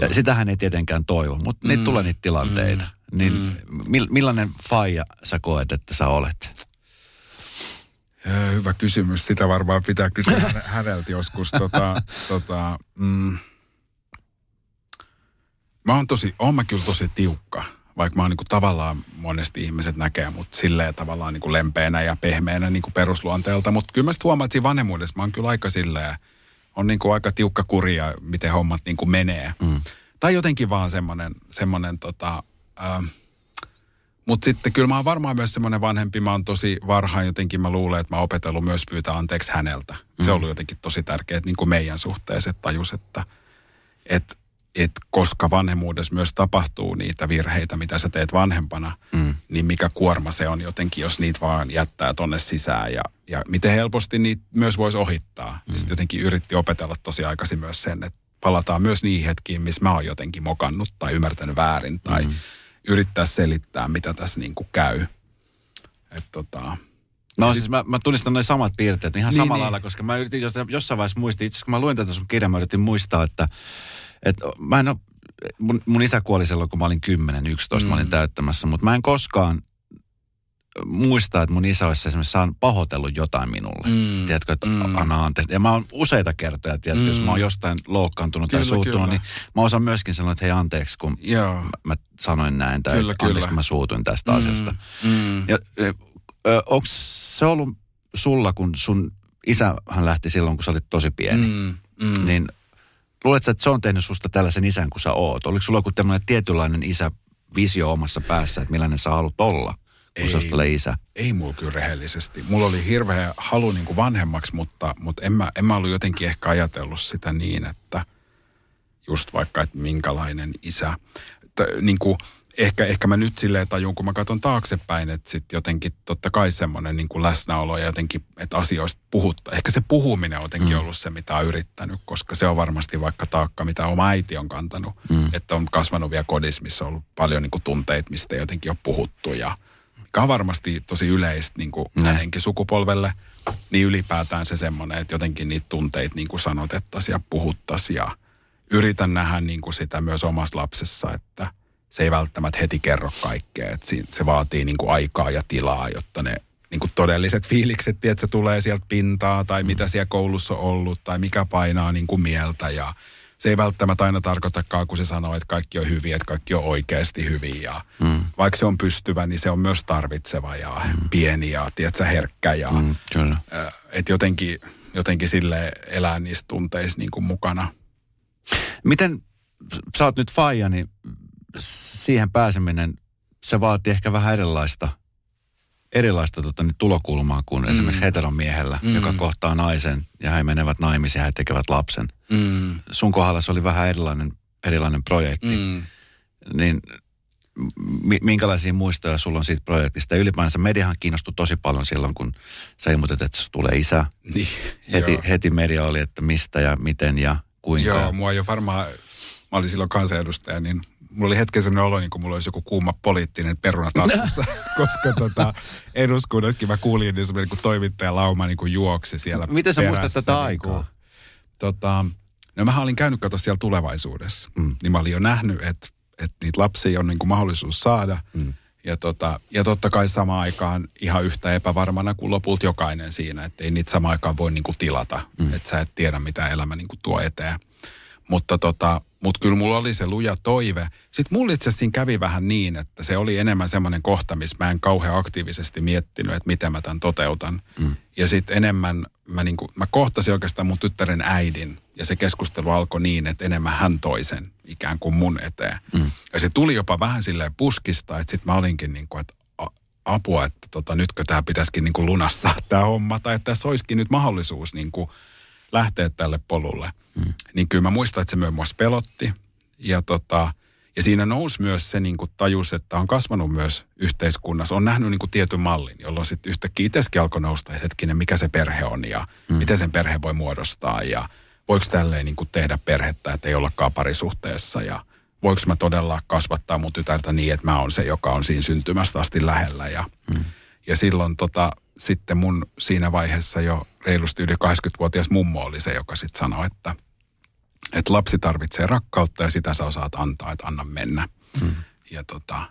ja sitähän ei tietenkään toivo, mutta mm. niitä tulee niitä tilanteita. Mm. Niin mm. millainen faija sä koet, että sä olet? Hyvä kysymys. Sitä varmaan pitää kysyä häneltä joskus. Tota, tota, mm. Mä oon tosi, oon mä kyllä tosi tiukka vaikka mä oon niin tavallaan monesti ihmiset näkee mut silleen tavallaan niin lempeänä ja pehmeänä niin perusluonteelta. Mutta kyllä mä sitten huomaan, että siinä vanhemmuudessa mä oon kyllä aika silleen, on niin aika tiukka kuria, miten hommat niin menee. Mm. Tai jotenkin vaan semmoinen, semmoinen tota, äh, mutta sitten kyllä mä oon varmaan myös semmoinen vanhempi, mä oon tosi varhain jotenkin, mä luulen, että mä oon opetellut myös pyytää anteeksi häneltä. Mm. Se on ollut jotenkin tosi tärkeää niin kuin meidän suhteessa, että tajus, että, että että koska vanhemmuudessa myös tapahtuu niitä virheitä, mitä sä teet vanhempana, mm. niin mikä kuorma se on jotenkin, jos niitä vaan jättää tonne sisään ja, ja miten helposti niitä myös voisi ohittaa. Mm. Sitten jotenkin yritti opetella tosi aikaisin myös sen, että palataan myös niihin hetkiin, missä mä oon jotenkin mokannut tai ymmärtänyt väärin tai mm. yrittää selittää, mitä tässä niin kuin käy. Et tota, No siis mä, mä tunnistan noin samat piirteet ihan niin, samalla niin. lailla, koska mä yritin jossain vaiheessa muistaa, itse asiassa kun mä luin tätä sun kirjaa, mä yritin muistaa, että et mä en ole, mun, mun isä kuoli silloin, kun mä olin 10, 11, mm. mä olin mm. täyttämässä, mutta mä en koskaan muista, että mun isä olisi esimerkiksi saanut pahoitellut jotain minulle. Mm. Tiedätkö, että mm. anna anteeksi. Ja mä oon useita kertoja, tiedätkö, mm. jos mä oon jostain loukkaantunut kyllä, tai suuttunut, kyllä. niin mä osaan myöskin sanoa, että hei anteeksi, kun Joo. Mä, mä sanoin näin, tai kyllä, anteeksi, kyllä. kun mä suutuin tästä mm. asiasta. Mm. Ja, onko se ollut sulla, kun sun isähän lähti silloin, kun sä olit tosi pieni, mm. Mm. niin Luuletko, että se on tehnyt susta tällaisen isän kuin sä oot? Oliko sulla joku tämmöinen tietynlainen isä visio omassa päässä, että millainen sä haluat olla, kun ei, sä isä? Ei mulla kyllä rehellisesti. Mulla oli hirveä halu niin kuin vanhemmaksi, mutta, mutta en, mä, en mä ollut jotenkin ehkä ajatellut sitä niin, että, just vaikka, että minkälainen isä. T- niin kuin, ehkä, ehkä mä nyt silleen tajun, kun mä katson taaksepäin, että sitten jotenkin totta kai semmoinen niin kuin läsnäolo ja jotenkin, että asioista puhuttaa. Ehkä se puhuminen on jotenkin mm. ollut se, mitä on yrittänyt, koska se on varmasti vaikka taakka, mitä oma äiti on kantanut. Mm. Että on kasvanut vielä kodissa, missä on ollut paljon niin kuin tunteita, mistä jotenkin on puhuttu ja mikä on varmasti tosi yleistä niin kuin hänenkin sukupolvelle. Niin ylipäätään se semmoinen, että jotenkin niitä tunteita niin kuin sanotettaisiin ja puhuttaisiin ja yritän nähdä niin kuin sitä myös omassa lapsessa, että – se ei välttämättä heti kerro kaikkea. Että se vaatii niin kuin aikaa ja tilaa, jotta ne niin kuin todelliset fiilikset, että se tulee sieltä pintaa tai mitä siellä koulussa on ollut tai mikä painaa niin kuin mieltä ja se ei välttämättä aina tarkoitakaan, kun se sanoo, että kaikki on hyviä, että kaikki on oikeasti hyviä. Ja mm. Vaikka se on pystyvä, niin se on myös tarvitseva ja mm. pieni ja tiedätkö, herkkä. Ja, mm, kyllä. Että jotenkin, jotenkin sille elää niissä tunteissa niin kuin mukana. Miten, sä oot nyt faija, niin siihen pääseminen, se vaatii ehkä vähän erilaista, erilaista tota, niin tulokulmaa kuin mm. esimerkiksi heteromiehellä, mm. joka kohtaa naisen ja he menevät naimisiin ja he tekevät lapsen. Mm. Sun kohdalla se oli vähän erilainen, erilainen projekti. Mm. Niin minkälaisia muistoja sulla on siitä projektista? Ylipäänsä mediahan kiinnostui tosi paljon silloin, kun sä ilmoitit, että tulee isä. Niin, heti, heti media oli, että mistä ja miten ja kuinka. Joo, mua jo varmaan, mä olin silloin kansanedustaja, niin mulla oli hetken sellainen olo, niin kuin mulla olisi joku kuuma poliittinen peruna taskussa, koska tota, eduskunnassakin mä kuulin, niin semmoinen niin toimittaja lauma niin kuin juoksi siellä Miten sä muistat tätä niin aikaa? Niin tota, no mä olin käynyt katsoa siellä tulevaisuudessa, mm. niin mä olin jo nähnyt, että, että niitä lapsia on niin kuin mahdollisuus saada. Mm. Ja, tota, ja totta kai samaan aikaan ihan yhtä epävarmana kuin lopulta jokainen siinä, että ei niitä samaan aikaan voi niin kuin tilata, mm. että sä et tiedä mitä elämä niin kuin tuo eteen. Mutta tota, mut kyllä mulla oli se luja toive. Sitten mulla itse asiassa kävi vähän niin, että se oli enemmän semmoinen kohta, missä mä en kauhean aktiivisesti miettinyt, että miten mä tämän toteutan. Mm. Ja sitten enemmän mä, niinku, mä kohtasin oikeastaan mun tyttären äidin. Ja se keskustelu alkoi niin, että enemmän hän toi sen ikään kuin mun eteen. Mm. Ja se tuli jopa vähän silleen puskista, että sitten mä olinkin niin kuin, että apua, että tota, nytkö tämä pitäisikin niin kuin lunastaa tämä homma. Tai että tässä olisikin nyt mahdollisuus niin kuin lähteä tälle polulle. Mm. Niin kyllä mä muistan, että se myös mua pelotti. Ja, tota, ja siinä nousi myös se niin kuin tajus, että on kasvanut myös yhteiskunnassa. On nähnyt niin kuin tietyn mallin, jolloin sitten yhtäkkiä itsekin alkoi nousta, että hetkinen, mikä se perhe on ja mm. miten sen perhe voi muodostaa ja voiko tälleen niin kuin tehdä perhettä, että ei ollakaan parisuhteessa ja voiko mä todella kasvattaa mun tytärtä niin, että mä oon se, joka on siinä syntymästä asti lähellä ja, mm. Ja silloin tota, sitten mun siinä vaiheessa jo reilusti yli 80-vuotias mummo oli se, joka sitten sanoi, että, että lapsi tarvitsee rakkautta ja sitä sä osaat antaa, että anna mennä. Hmm. Ja tota,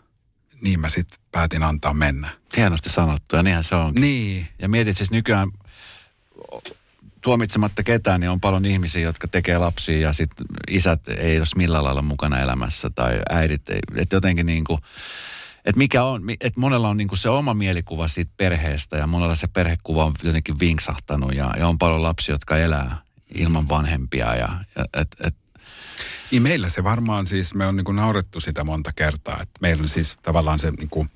niin mä sitten päätin antaa mennä. Hienosti sanottu ja niinhän se on. Niin. Ja mietit siis nykyään tuomitsematta ketään, niin on paljon ihmisiä, jotka tekee lapsia ja sitten isät ei ole millään lailla mukana elämässä tai äidit. Että jotenkin niin kuin, että mikä on, että monella on niinku se oma mielikuva siitä perheestä ja monella se perhekuva on jotenkin vinksahtanut ja, ja on paljon lapsia, jotka elää ilman vanhempia ja, ja et, et, niin meillä se varmaan siis, me on niin naurettu sitä monta kertaa, että meillä siis tavallaan se niin kuin,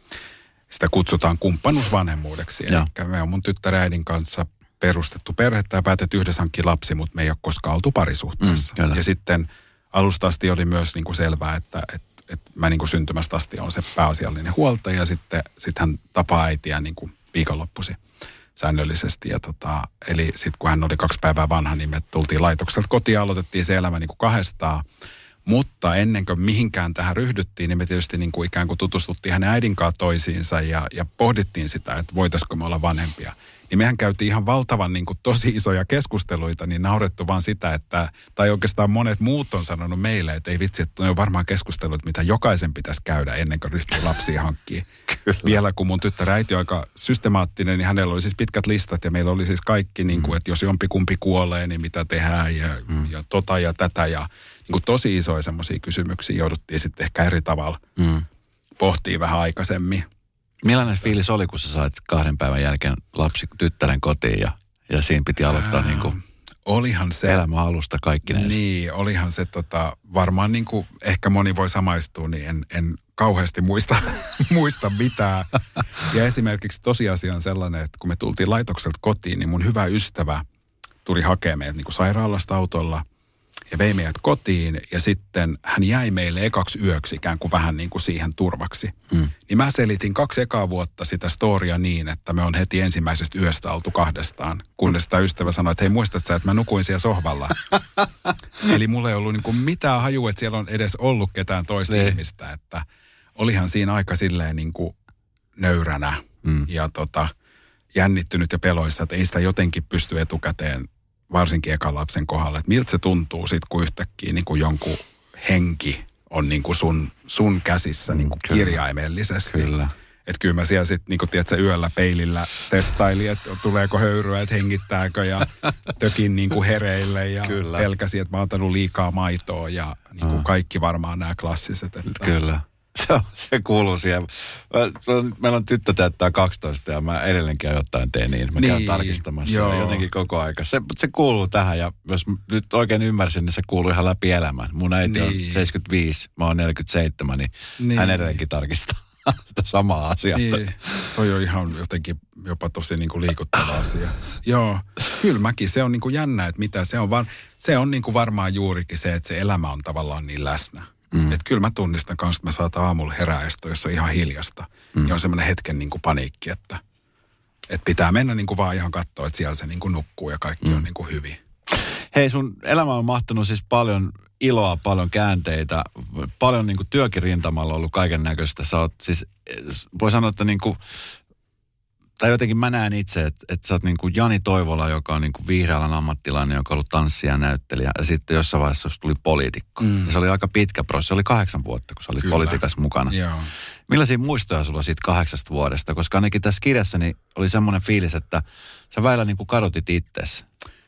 sitä kutsutaan kumppanuusvanhemmuudeksi. Eli me on mun tyttäräidin kanssa perustettu perhettä ja päätetty yhdessä hankkia lapsi, mutta me ei ole koskaan oltu parisuhteessa. Mm, ja sitten alusta asti oli myös niin kuin selvää, että, että että mä niin kuin syntymästä asti on se pääasiallinen huoltaja ja sitten sit hän tapaa äitiä niin kuin viikonloppusi säännöllisesti. Ja tota, eli sitten kun hän oli kaksi päivää vanha, niin me tultiin laitokselta kotiin ja aloitettiin se elämä niin kuin kahdestaan. Mutta ennen kuin mihinkään tähän ryhdyttiin, niin me tietysti niin kuin ikään kuin tutustuttiin hänen äidin kanssa toisiinsa ja, ja pohdittiin sitä, että voitaisiko me olla vanhempia niin mehän käytiin ihan valtavan niin kuin, tosi isoja keskusteluita, niin naurettu vaan sitä, että, tai oikeastaan monet muut on sanonut meille, että ei vitsi, että on varmaan keskustelut, mitä jokaisen pitäisi käydä ennen kuin ryhtyy lapsia hankkimaan. Vielä kun mun tyttär äiti on aika systemaattinen, niin hänellä oli siis pitkät listat ja meillä oli siis kaikki, niin kuin, mm. että jos jompikumpi kuolee, niin mitä tehdään ja, mm. ja tota ja tätä ja niin kuin tosi isoja semmoisia kysymyksiä jouduttiin sitten ehkä eri tavalla mm. pohtii vähän aikaisemmin. Millainen fiilis oli, kun sä sait kahden päivän jälkeen lapsi tyttären kotiin ja, ja siinä piti aloittaa Ää, niin kuin olihan se, elämä alusta kaikki Niin, olihan se tota, varmaan niin kuin ehkä moni voi samaistua, niin en, en kauheasti muista, muista mitään. Ja esimerkiksi tosiasia on sellainen, että kun me tultiin laitokselta kotiin, niin mun hyvä ystävä tuli hakemaan meidät niin kuin sairaalasta autolla. Ja vei meidät kotiin ja sitten hän jäi meille ekaksi yöksi ikään kuin vähän niin kuin siihen turvaksi. Mm. Niin mä selitin kaksi ekaa vuotta sitä storia niin, että me on heti ensimmäisestä yöstä oltu kahdestaan. Kunnes tämä ystävä sanoi, että hei muistat sä, että mä nukuin siellä sohvalla. Eli mulla ei ollut niin kuin mitään hajua, että siellä on edes ollut ketään toista niin. ihmistä. Että olihan siinä aika silleen niin kuin nöyränä mm. ja tota, jännittynyt ja peloissa, että ei sitä jotenkin pysty etukäteen varsinkin ekan lapsen kohdalla, että miltä se tuntuu sitten, kun yhtäkkiä niin kuin jonkun henki on niin kuin sun, sun käsissä niin kuin kyllä. kirjaimellisesti. Kyllä. Että kyllä mä siellä sitten, niin tiedätkö, yöllä peilillä testailin, että tuleeko höyryä, että hengittääkö ja tökin niin kuin hereille ja kyllä. pelkäsin, että mä oon ottanut liikaa maitoa ja niin kuin kaikki varmaan nämä klassiset. Että... Kyllä. Se, on, se kuuluu siihen. Meillä on tyttö täyttää 12 ja mä edelleenkin jotain teen niin. Mä niin, käyn tarkistamassa joo. jotenkin koko aika. Se, se kuuluu tähän ja jos nyt oikein ymmärsin, niin se kuuluu ihan läpi elämän. Mun äiti niin. on 75, mä oon 47, niin, niin. hän edelleenkin tarkistaa sitä samaa asiaa. Niin. Toi on ihan jotenkin jopa tosi niin kuin liikuttava asia. Joo, kyllä mäkin. Se on niin kuin jännä, että mitä se on. Var, se on niin kuin varmaan juurikin se, että se elämä on tavallaan niin läsnä. Mm. Että kyllä mä tunnistan kanssa, että mä saatan aamulla heräistä, jos on ihan hiljasta. Mm. Ja on semmoinen hetken niin kuin paniikki, että, että pitää mennä niin kuin vaan ihan katsoa, että siellä se niin kuin nukkuu ja kaikki mm. on niin kuin hyvin. Hei, sun elämä on mahtunut siis paljon iloa, paljon käänteitä, paljon niin kuin työkin rintamalla ollut kaiken näköistä. Sä oot siis, voi sanoa, että niin kuin tai jotenkin mä näen itse, että, että sä oot niin kuin Jani Toivola, joka on niin kuin vihreällä ammattilainen, joka on ollut tanssija ja näyttelijä. Ja sitten jossain vaiheessa tuli poliitikko. Mm. Ja se oli aika pitkä prosessi. Se oli kahdeksan vuotta, kun sä olit Kyllä. politiikassa mukana. Joo. Millaisia muistoja sulla siitä kahdeksasta vuodesta? Koska ainakin tässä kirjassani oli semmoinen fiilis, että sä väillä niin kuin kadotit itsesi.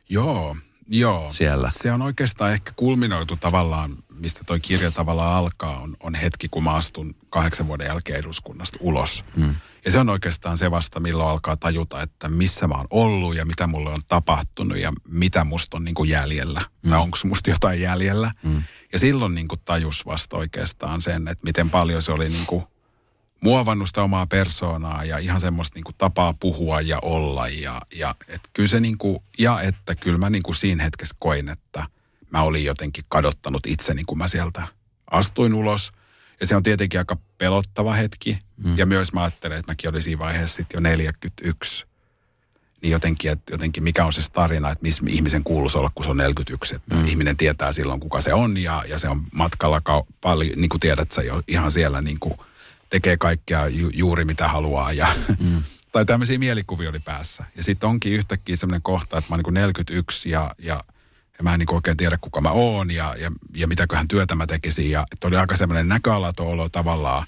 Joo, joo. Siellä. Se on oikeastaan ehkä kulminoitu tavallaan, mistä toi kirja tavallaan alkaa, on, on hetki, kun mä astun kahdeksan vuoden jälkeen eduskunnasta ulos. Mm ja se on oikeastaan se vasta, milloin alkaa tajuta, että missä mä oon ollut ja mitä mulle on tapahtunut ja mitä musta on niin kuin jäljellä. Mm. Tai onko musta jotain jäljellä. Mm. Ja silloin niin kuin tajus vasta oikeastaan sen, että miten paljon se oli niin kuin muovannut sitä omaa persoonaa ja ihan semmoista niin kuin tapaa puhua ja olla. Ja, ja, et kyllä se niin kuin, ja että kyllä mä niin kuin siinä hetkessä koin, että mä olin jotenkin kadottanut itseni, kun mä sieltä astuin ulos – ja se on tietenkin aika pelottava hetki. Mm. Ja myös mä ajattelen, että mäkin olin siinä vaiheessa sitten jo 41. Niin jotenkin, että jotenkin mikä on se tarina, että missä ihmisen kuuluisi olla, kun se on 41. Että mm. ihminen tietää silloin, kuka se on ja, ja se on matkalla ka- paljon, niin kuin tiedät sä jo ihan siellä niin kuin tekee kaikkea ju, juuri mitä haluaa. Ja, mm. tai tämmöisiä mielikuvia oli päässä. Ja sitten onkin yhtäkkiä semmoinen kohta, että mä oon niin 41 ja, ja – ja mä en niin oikein tiedä, kuka mä oon ja, ja, ja mitäköhän työtä mä tekisin. Ja että oli aika semmoinen näköalaton olo tavallaan.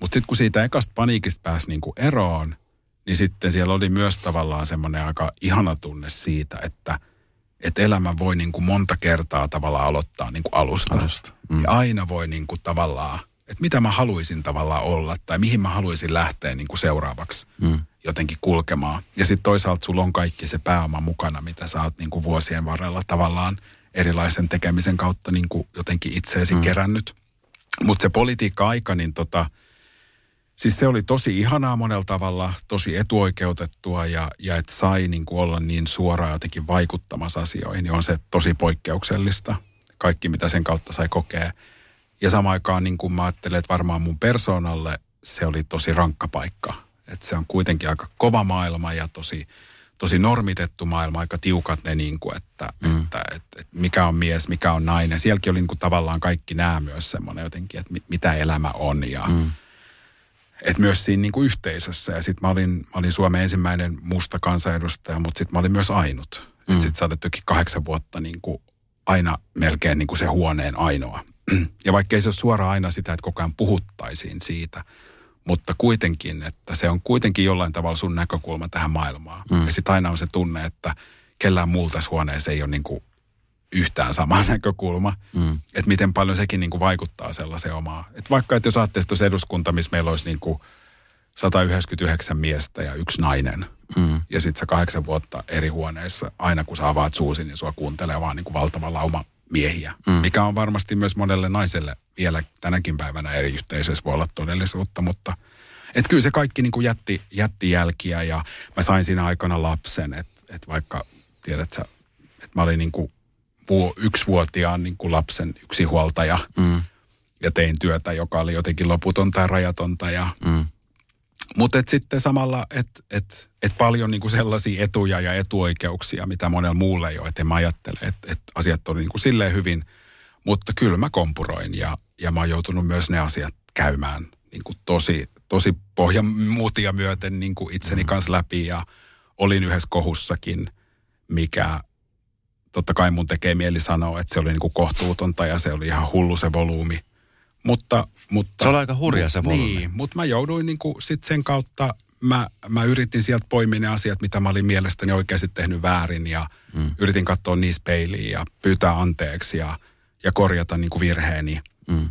Mutta sitten kun siitä ekasta paniikista pääsi niin kuin eroon, niin sitten siellä oli myös tavallaan semmoinen aika ihana tunne siitä, että, että elämä voi niin kuin monta kertaa tavallaan aloittaa niin kuin alusta. alusta. Mm. Ja aina voi niin kuin tavallaan, että mitä mä haluaisin tavallaan olla tai mihin mä haluaisin lähteä niin kuin seuraavaksi. Mm jotenkin kulkemaan. Ja sitten toisaalta sulla on kaikki se pääoma mukana, mitä sä oot niin kuin vuosien varrella tavallaan erilaisen tekemisen kautta niin kuin jotenkin itseesi mm. kerännyt. Mutta se politiikka-aika, niin tota, siis se oli tosi ihanaa monella tavalla, tosi etuoikeutettua ja, ja että sai niin kuin olla niin suoraan jotenkin vaikuttamassa asioihin, niin on se tosi poikkeuksellista. Kaikki, mitä sen kautta sai kokea. Ja samaan aikaan niin kuin mä ajattelen, että varmaan mun persoonalle se oli tosi rankka paikka että se on kuitenkin aika kova maailma ja tosi, tosi normitettu maailma, aika tiukat ne, niin kuin, että, mm. että, että, että mikä on mies, mikä on nainen. Sielläkin oli niin kuin tavallaan kaikki nämä myös semmoinen jotenkin, että mitä elämä on ja mm. että myös siinä niin kuin yhteisössä. Ja sitten mä olin, mä olin Suomen ensimmäinen musta kansanedustaja, mutta sitten mä olin myös ainut. Mm. Sitten sä kahdeksan vuotta niin kuin aina melkein niin kuin se huoneen ainoa. Ja vaikka ei se ole suoraan aina sitä, että koko ajan puhuttaisiin siitä – mutta kuitenkin, että se on kuitenkin jollain tavalla sun näkökulma tähän maailmaan. Mm. Ja sitten aina on se tunne, että kellään muulta tässä huoneessa ei ole niin kuin yhtään sama näkökulma. Mm. Että miten paljon sekin niin kuin vaikuttaa sellaiseen omaan. Että vaikka, että jos ajattelisi tuossa eduskunta, missä meillä olisi niin kuin 199 miestä ja yksi nainen. Mm. Ja sitten sä kahdeksan vuotta eri huoneissa, aina kun sä avaat suusin, niin sua kuuntelee vaan niin kuin valtava lauma miehiä. Mm. Mikä on varmasti myös monelle naiselle vielä tänäkin päivänä eri yhteisöissä voi olla todellisuutta, mutta et kyllä se kaikki niin kuin jätti, jätti jälkiä ja mä sain siinä aikana lapsen, että et vaikka tiedät sä, että mä olin niin kuin vu- yksivuotiaan niin kuin lapsen yksinhuoltaja. Mm. Ja tein työtä, joka oli jotenkin loputonta ja rajatonta. Ja, mm. Mutta sitten samalla, että et, et paljon niinku sellaisia etuja ja etuoikeuksia, mitä monella muulla ei ole. Että mä ajattele, että et asiat oli niinku silleen hyvin. Mutta kyllä mä kompuroin ja, ja mä oon joutunut myös ne asiat käymään niinku tosi, tosi pohjamuutia myöten niinku itseni mm. kanssa läpi. Ja olin yhdessä kohussakin, mikä totta kai mun tekee mieli sanoa, että se oli niinku kohtuutonta ja se oli ihan hullu se volyymi. Mutta, mutta, se oli aika hurja se volyymi. Niin, mutta mä jouduin niinku sit sen kautta, mä, mä yritin sieltä poimia ne asiat, mitä mä olin mielestäni oikeasti tehnyt väärin ja mm. yritin katsoa niissä peiliin ja pyytää anteeksi ja, ja korjata niinku virheeni. Mm.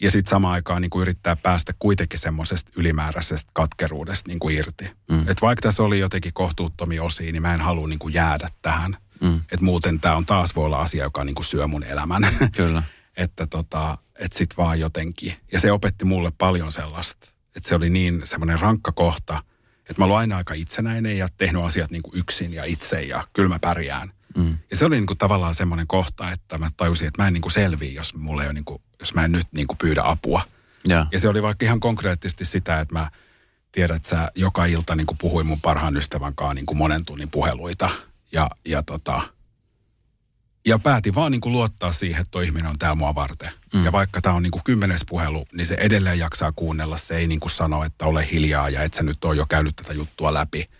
Ja sitten samaan aikaan niinku yrittää päästä kuitenkin semmoisesta ylimääräisestä katkeruudesta niinku irti. Mm. Et vaikka tässä oli jotenkin kohtuuttomia osia, niin mä en halua niinku jäädä tähän. Mm. Että muuten tämä on taas voi olla asia, joka niinku syö mun elämän. Kyllä. että tota, et sit vaan jotenkin. Ja se opetti mulle paljon sellaista. Että se oli niin semmoinen rankka kohta, että mä olin aina aika itsenäinen ja tehnyt asiat niin kuin yksin ja itse ja kyllä mä pärjään. Mm. Ja se oli niin kuin tavallaan semmoinen kohta, että mä tajusin, että mä en niin kuin selviä, jos, mulle ei niin kuin, jos mä en nyt niin kuin pyydä apua. Ja. ja se oli vaikka ihan konkreettisesti sitä, että mä tiedän, että sä joka ilta niin kuin puhuin mun parhaan ystävän kanssa niin kuin monen tunnin puheluita. Ja, ja tota, ja päätin vaan niin kuin luottaa siihen, että toi ihminen on täällä mua varten. Mm. Ja vaikka tämä on niin kuin kymmenes puhelu, niin se edelleen jaksaa kuunnella. Se ei niin kuin sano, että ole hiljaa ja et sä nyt ole jo käynyt tätä juttua läpi.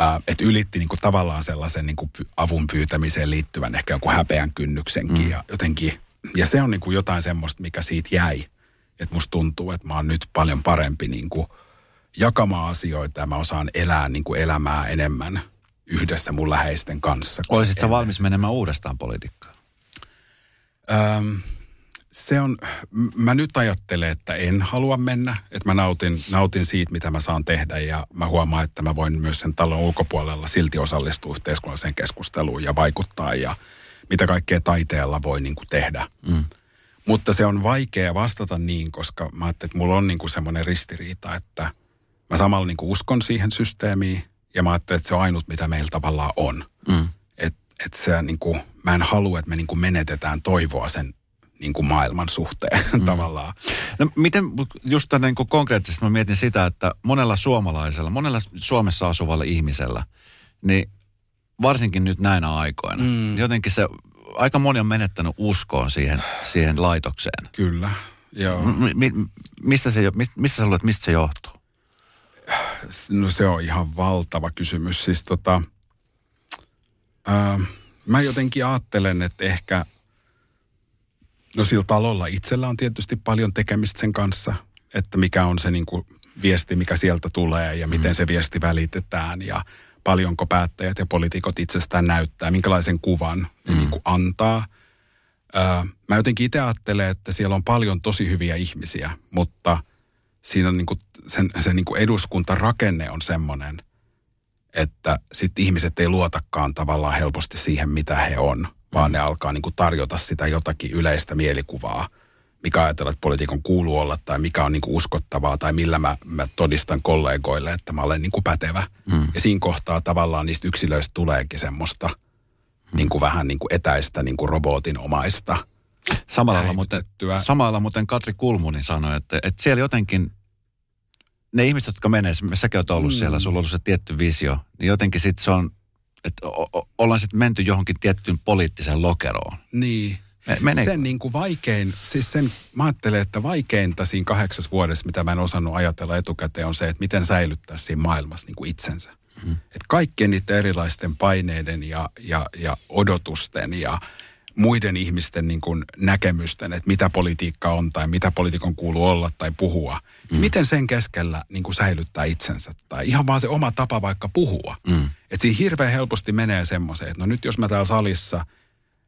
Äh, että ylitti niin kuin tavallaan sellaisen niin kuin avun pyytämiseen liittyvän ehkä joku häpeän kynnyksenkin. Mm. Ja, jotenkin, ja se on niin kuin jotain semmoista, mikä siitä jäi. Että musta tuntuu, että mä oon nyt paljon parempi niin kuin jakamaan asioita ja mä osaan elää niin kuin elämää enemmän – yhdessä mun läheisten kanssa. Olisit sä valmis menemään uudestaan politiikkaan? Öm, se on, mä nyt ajattelen, että en halua mennä, että mä nautin, nautin siitä, mitä mä saan tehdä ja mä huomaan, että mä voin myös sen talon ulkopuolella silti osallistua yhteiskunnalliseen keskusteluun ja vaikuttaa ja mitä kaikkea taiteella voi niin kuin tehdä. Mm. Mutta se on vaikea vastata niin, koska mä ajattelin, että mulla on niin kuin semmoinen ristiriita, että mä samalla niin kuin uskon siihen systeemiin, ja mä ajattelin, että se on ainut, mitä meillä tavallaan on. Mm. Että et se niin kuin, mä en halua, että me niin kuin menetetään toivoa sen niin kuin maailman suhteen mm. tavallaan. No miten, just tänne niin konkreettisesti mä mietin sitä, että monella suomalaisella, monella Suomessa asuvalla ihmisellä, niin varsinkin nyt näinä aikoina, mm. jotenkin se, aika moni on menettänyt uskoon siihen, siihen laitokseen. Kyllä, joo. Mi, mistä, se, mistä sä luulet, mistä se johtuu? No se on ihan valtava kysymys. Siis tota, ää, mä jotenkin ajattelen, että ehkä, no sillä talolla itsellä on tietysti paljon tekemistä sen kanssa, että mikä on se niin kuin viesti, mikä sieltä tulee ja miten mm. se viesti välitetään ja paljonko päättäjät ja poliitikot itsestään näyttää, minkälaisen kuvan mm. niin kuin antaa. Ää, mä jotenkin itse ajattelen, että siellä on paljon tosi hyviä ihmisiä, mutta – siinä on niin kuin, sen, sen niin kuin eduskuntarakenne on semmoinen, että sitten ihmiset ei luotakaan tavallaan helposti siihen, mitä he on, vaan ne alkaa niin kuin tarjota sitä jotakin yleistä mielikuvaa, mikä ajatellaan, että poliitikon kuuluu olla tai mikä on niin kuin uskottavaa tai millä mä, mä todistan kollegoille, että mä olen niin kuin pätevä. Mm. Ja siinä kohtaa tavallaan niistä yksilöistä tuleekin semmoista mm. niin kuin vähän niin kuin etäistä niin kuin robotinomaista – Samalla muuten, samalla muuten Katri Kulmuni sanoi, että, että siellä jotenkin ne ihmiset, jotka menee, säkin olet ollut mm. siellä, sulla on ollut se tietty visio, niin jotenkin sitten se on, että o- ollaan sitten menty johonkin tiettyyn poliittiseen lokeroon. Niin. Mene... Sen niin kuin vaikein, siis sen, mä ajattelen, että vaikeinta siinä kahdeksas vuodessa, mitä mä en osannut ajatella etukäteen, on se, että miten säilyttää siinä maailmassa niin kuin itsensä. Mm. Että kaikkien niiden erilaisten paineiden ja, ja, ja odotusten ja muiden ihmisten niin kuin näkemysten, että mitä politiikka on tai mitä poliitikon kuuluu olla tai puhua. Mm. Miten sen keskellä niin kuin säilyttää itsensä tai ihan vaan se oma tapa vaikka puhua. Mm. Että siinä hirveän helposti menee semmoiseen, että no nyt jos mä täällä salissa,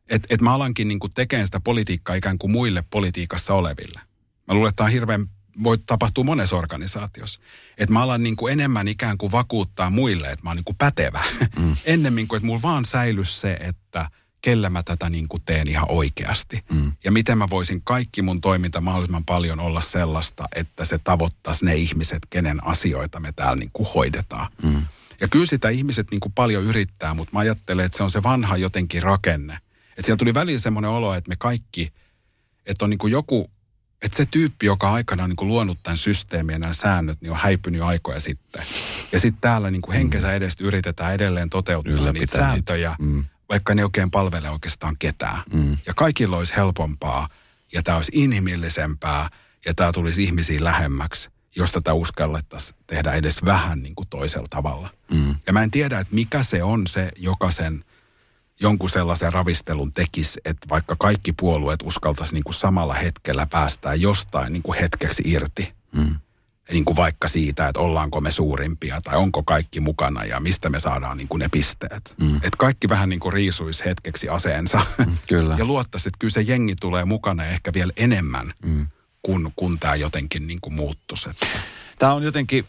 että et mä alankin niin kuin tekemään sitä politiikkaa ikään kuin muille politiikassa oleville. Mä luulen, että tämä on hirveän voi tapahtua monessa organisaatiossa. Että mä alan niin kuin enemmän ikään kuin vakuuttaa muille, että mä oon niin kuin pätevä. Mm. Ennemmin kuin, että mulla vaan säilys se, että – kellä mä tätä niin kuin teen ihan oikeasti. Mm. Ja miten mä voisin kaikki mun toiminta mahdollisimman paljon olla sellaista, että se tavoittaisi ne ihmiset, kenen asioita me täällä niin kuin hoidetaan. Mm. Ja kyllä sitä ihmiset niin kuin paljon yrittää, mutta mä ajattelen, että se on se vanha jotenkin rakenne. Että siellä tuli väliin semmoinen olo, että me kaikki, että on niin kuin joku, että se tyyppi, joka aikana on niin kuin luonut tämän systeemin ja nämä säännöt, niin on häipynyt aikoja sitten. Ja sitten täällä niin kuin henkensä Mm. edestä yritetään edelleen toteuttaa Ylläpitää niitä niitä. sääntöjä, Mm. Vaikka ne ei oikein palvele oikeastaan ketään. Mm. Ja kaikilla olisi helpompaa ja tämä olisi inhimillisempää ja tämä tulisi ihmisiin lähemmäksi, jos tätä uskallettaisiin tehdä edes vähän niin kuin toisella tavalla. Mm. Ja mä en tiedä, että mikä se on se, joka sen jonkun sellaisen ravistelun tekisi, että vaikka kaikki puolueet uskaltaisi niin kuin samalla hetkellä päästää jostain niin kuin hetkeksi irti. Mm. Niin kuin vaikka siitä, että ollaanko me suurimpia tai onko kaikki mukana ja mistä me saadaan niin kuin ne pisteet. Mm. Että kaikki vähän niin kuin riisuisi hetkeksi aseensa Kyllä. ja luottaisi, että kyllä se jengi tulee mukana ehkä vielä enemmän, Mm. kun, kun tämä jotenkin niin kuin muuttuisi. Että. Tämä on jotenkin,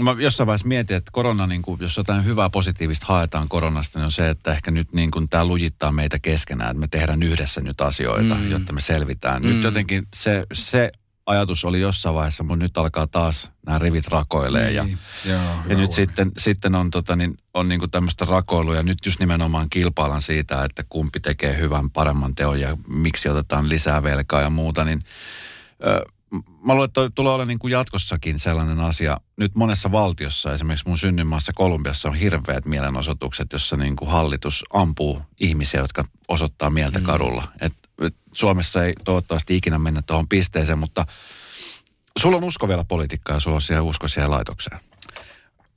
mä jossain vaiheessa mietin, että korona, niin kuin, jos jotain hyvää positiivista haetaan koronasta, niin on se, että ehkä nyt niin kuin, tämä lujittaa meitä keskenään, että me tehdään yhdessä nyt asioita, mm. jotta me selvitään. Nyt Mm. jotenkin se, se ajatus oli jossain vaiheessa, mutta nyt alkaa taas nämä rivit rakoilee ja Niin, Joo, Ja nyt huomio. sitten, sitten on, tota, niin, on niinku tämmöistä rakoilua ja nyt just nimenomaan kilpaillaan siitä, että kumpi tekee hyvän, paremman teon ja miksi otetaan lisää velkaa ja muuta. Niin, ö, mä luulen, että tulee olla niin kuin jatkossakin sellainen asia. Nyt monessa valtiossa, esimerkiksi mun synnyinmaassa Kolumbiassa on hirveät mielenosoitukset, jossa niin kuin hallitus ampuu ihmisiä, jotka osoittaa mieltä kadulla. Et, et Suomessa ei toivottavasti ikinä mennä tuohon pisteeseen, mutta sulla on usko vielä politiikkaa ja sulla on siellä usko siihen laitokseen.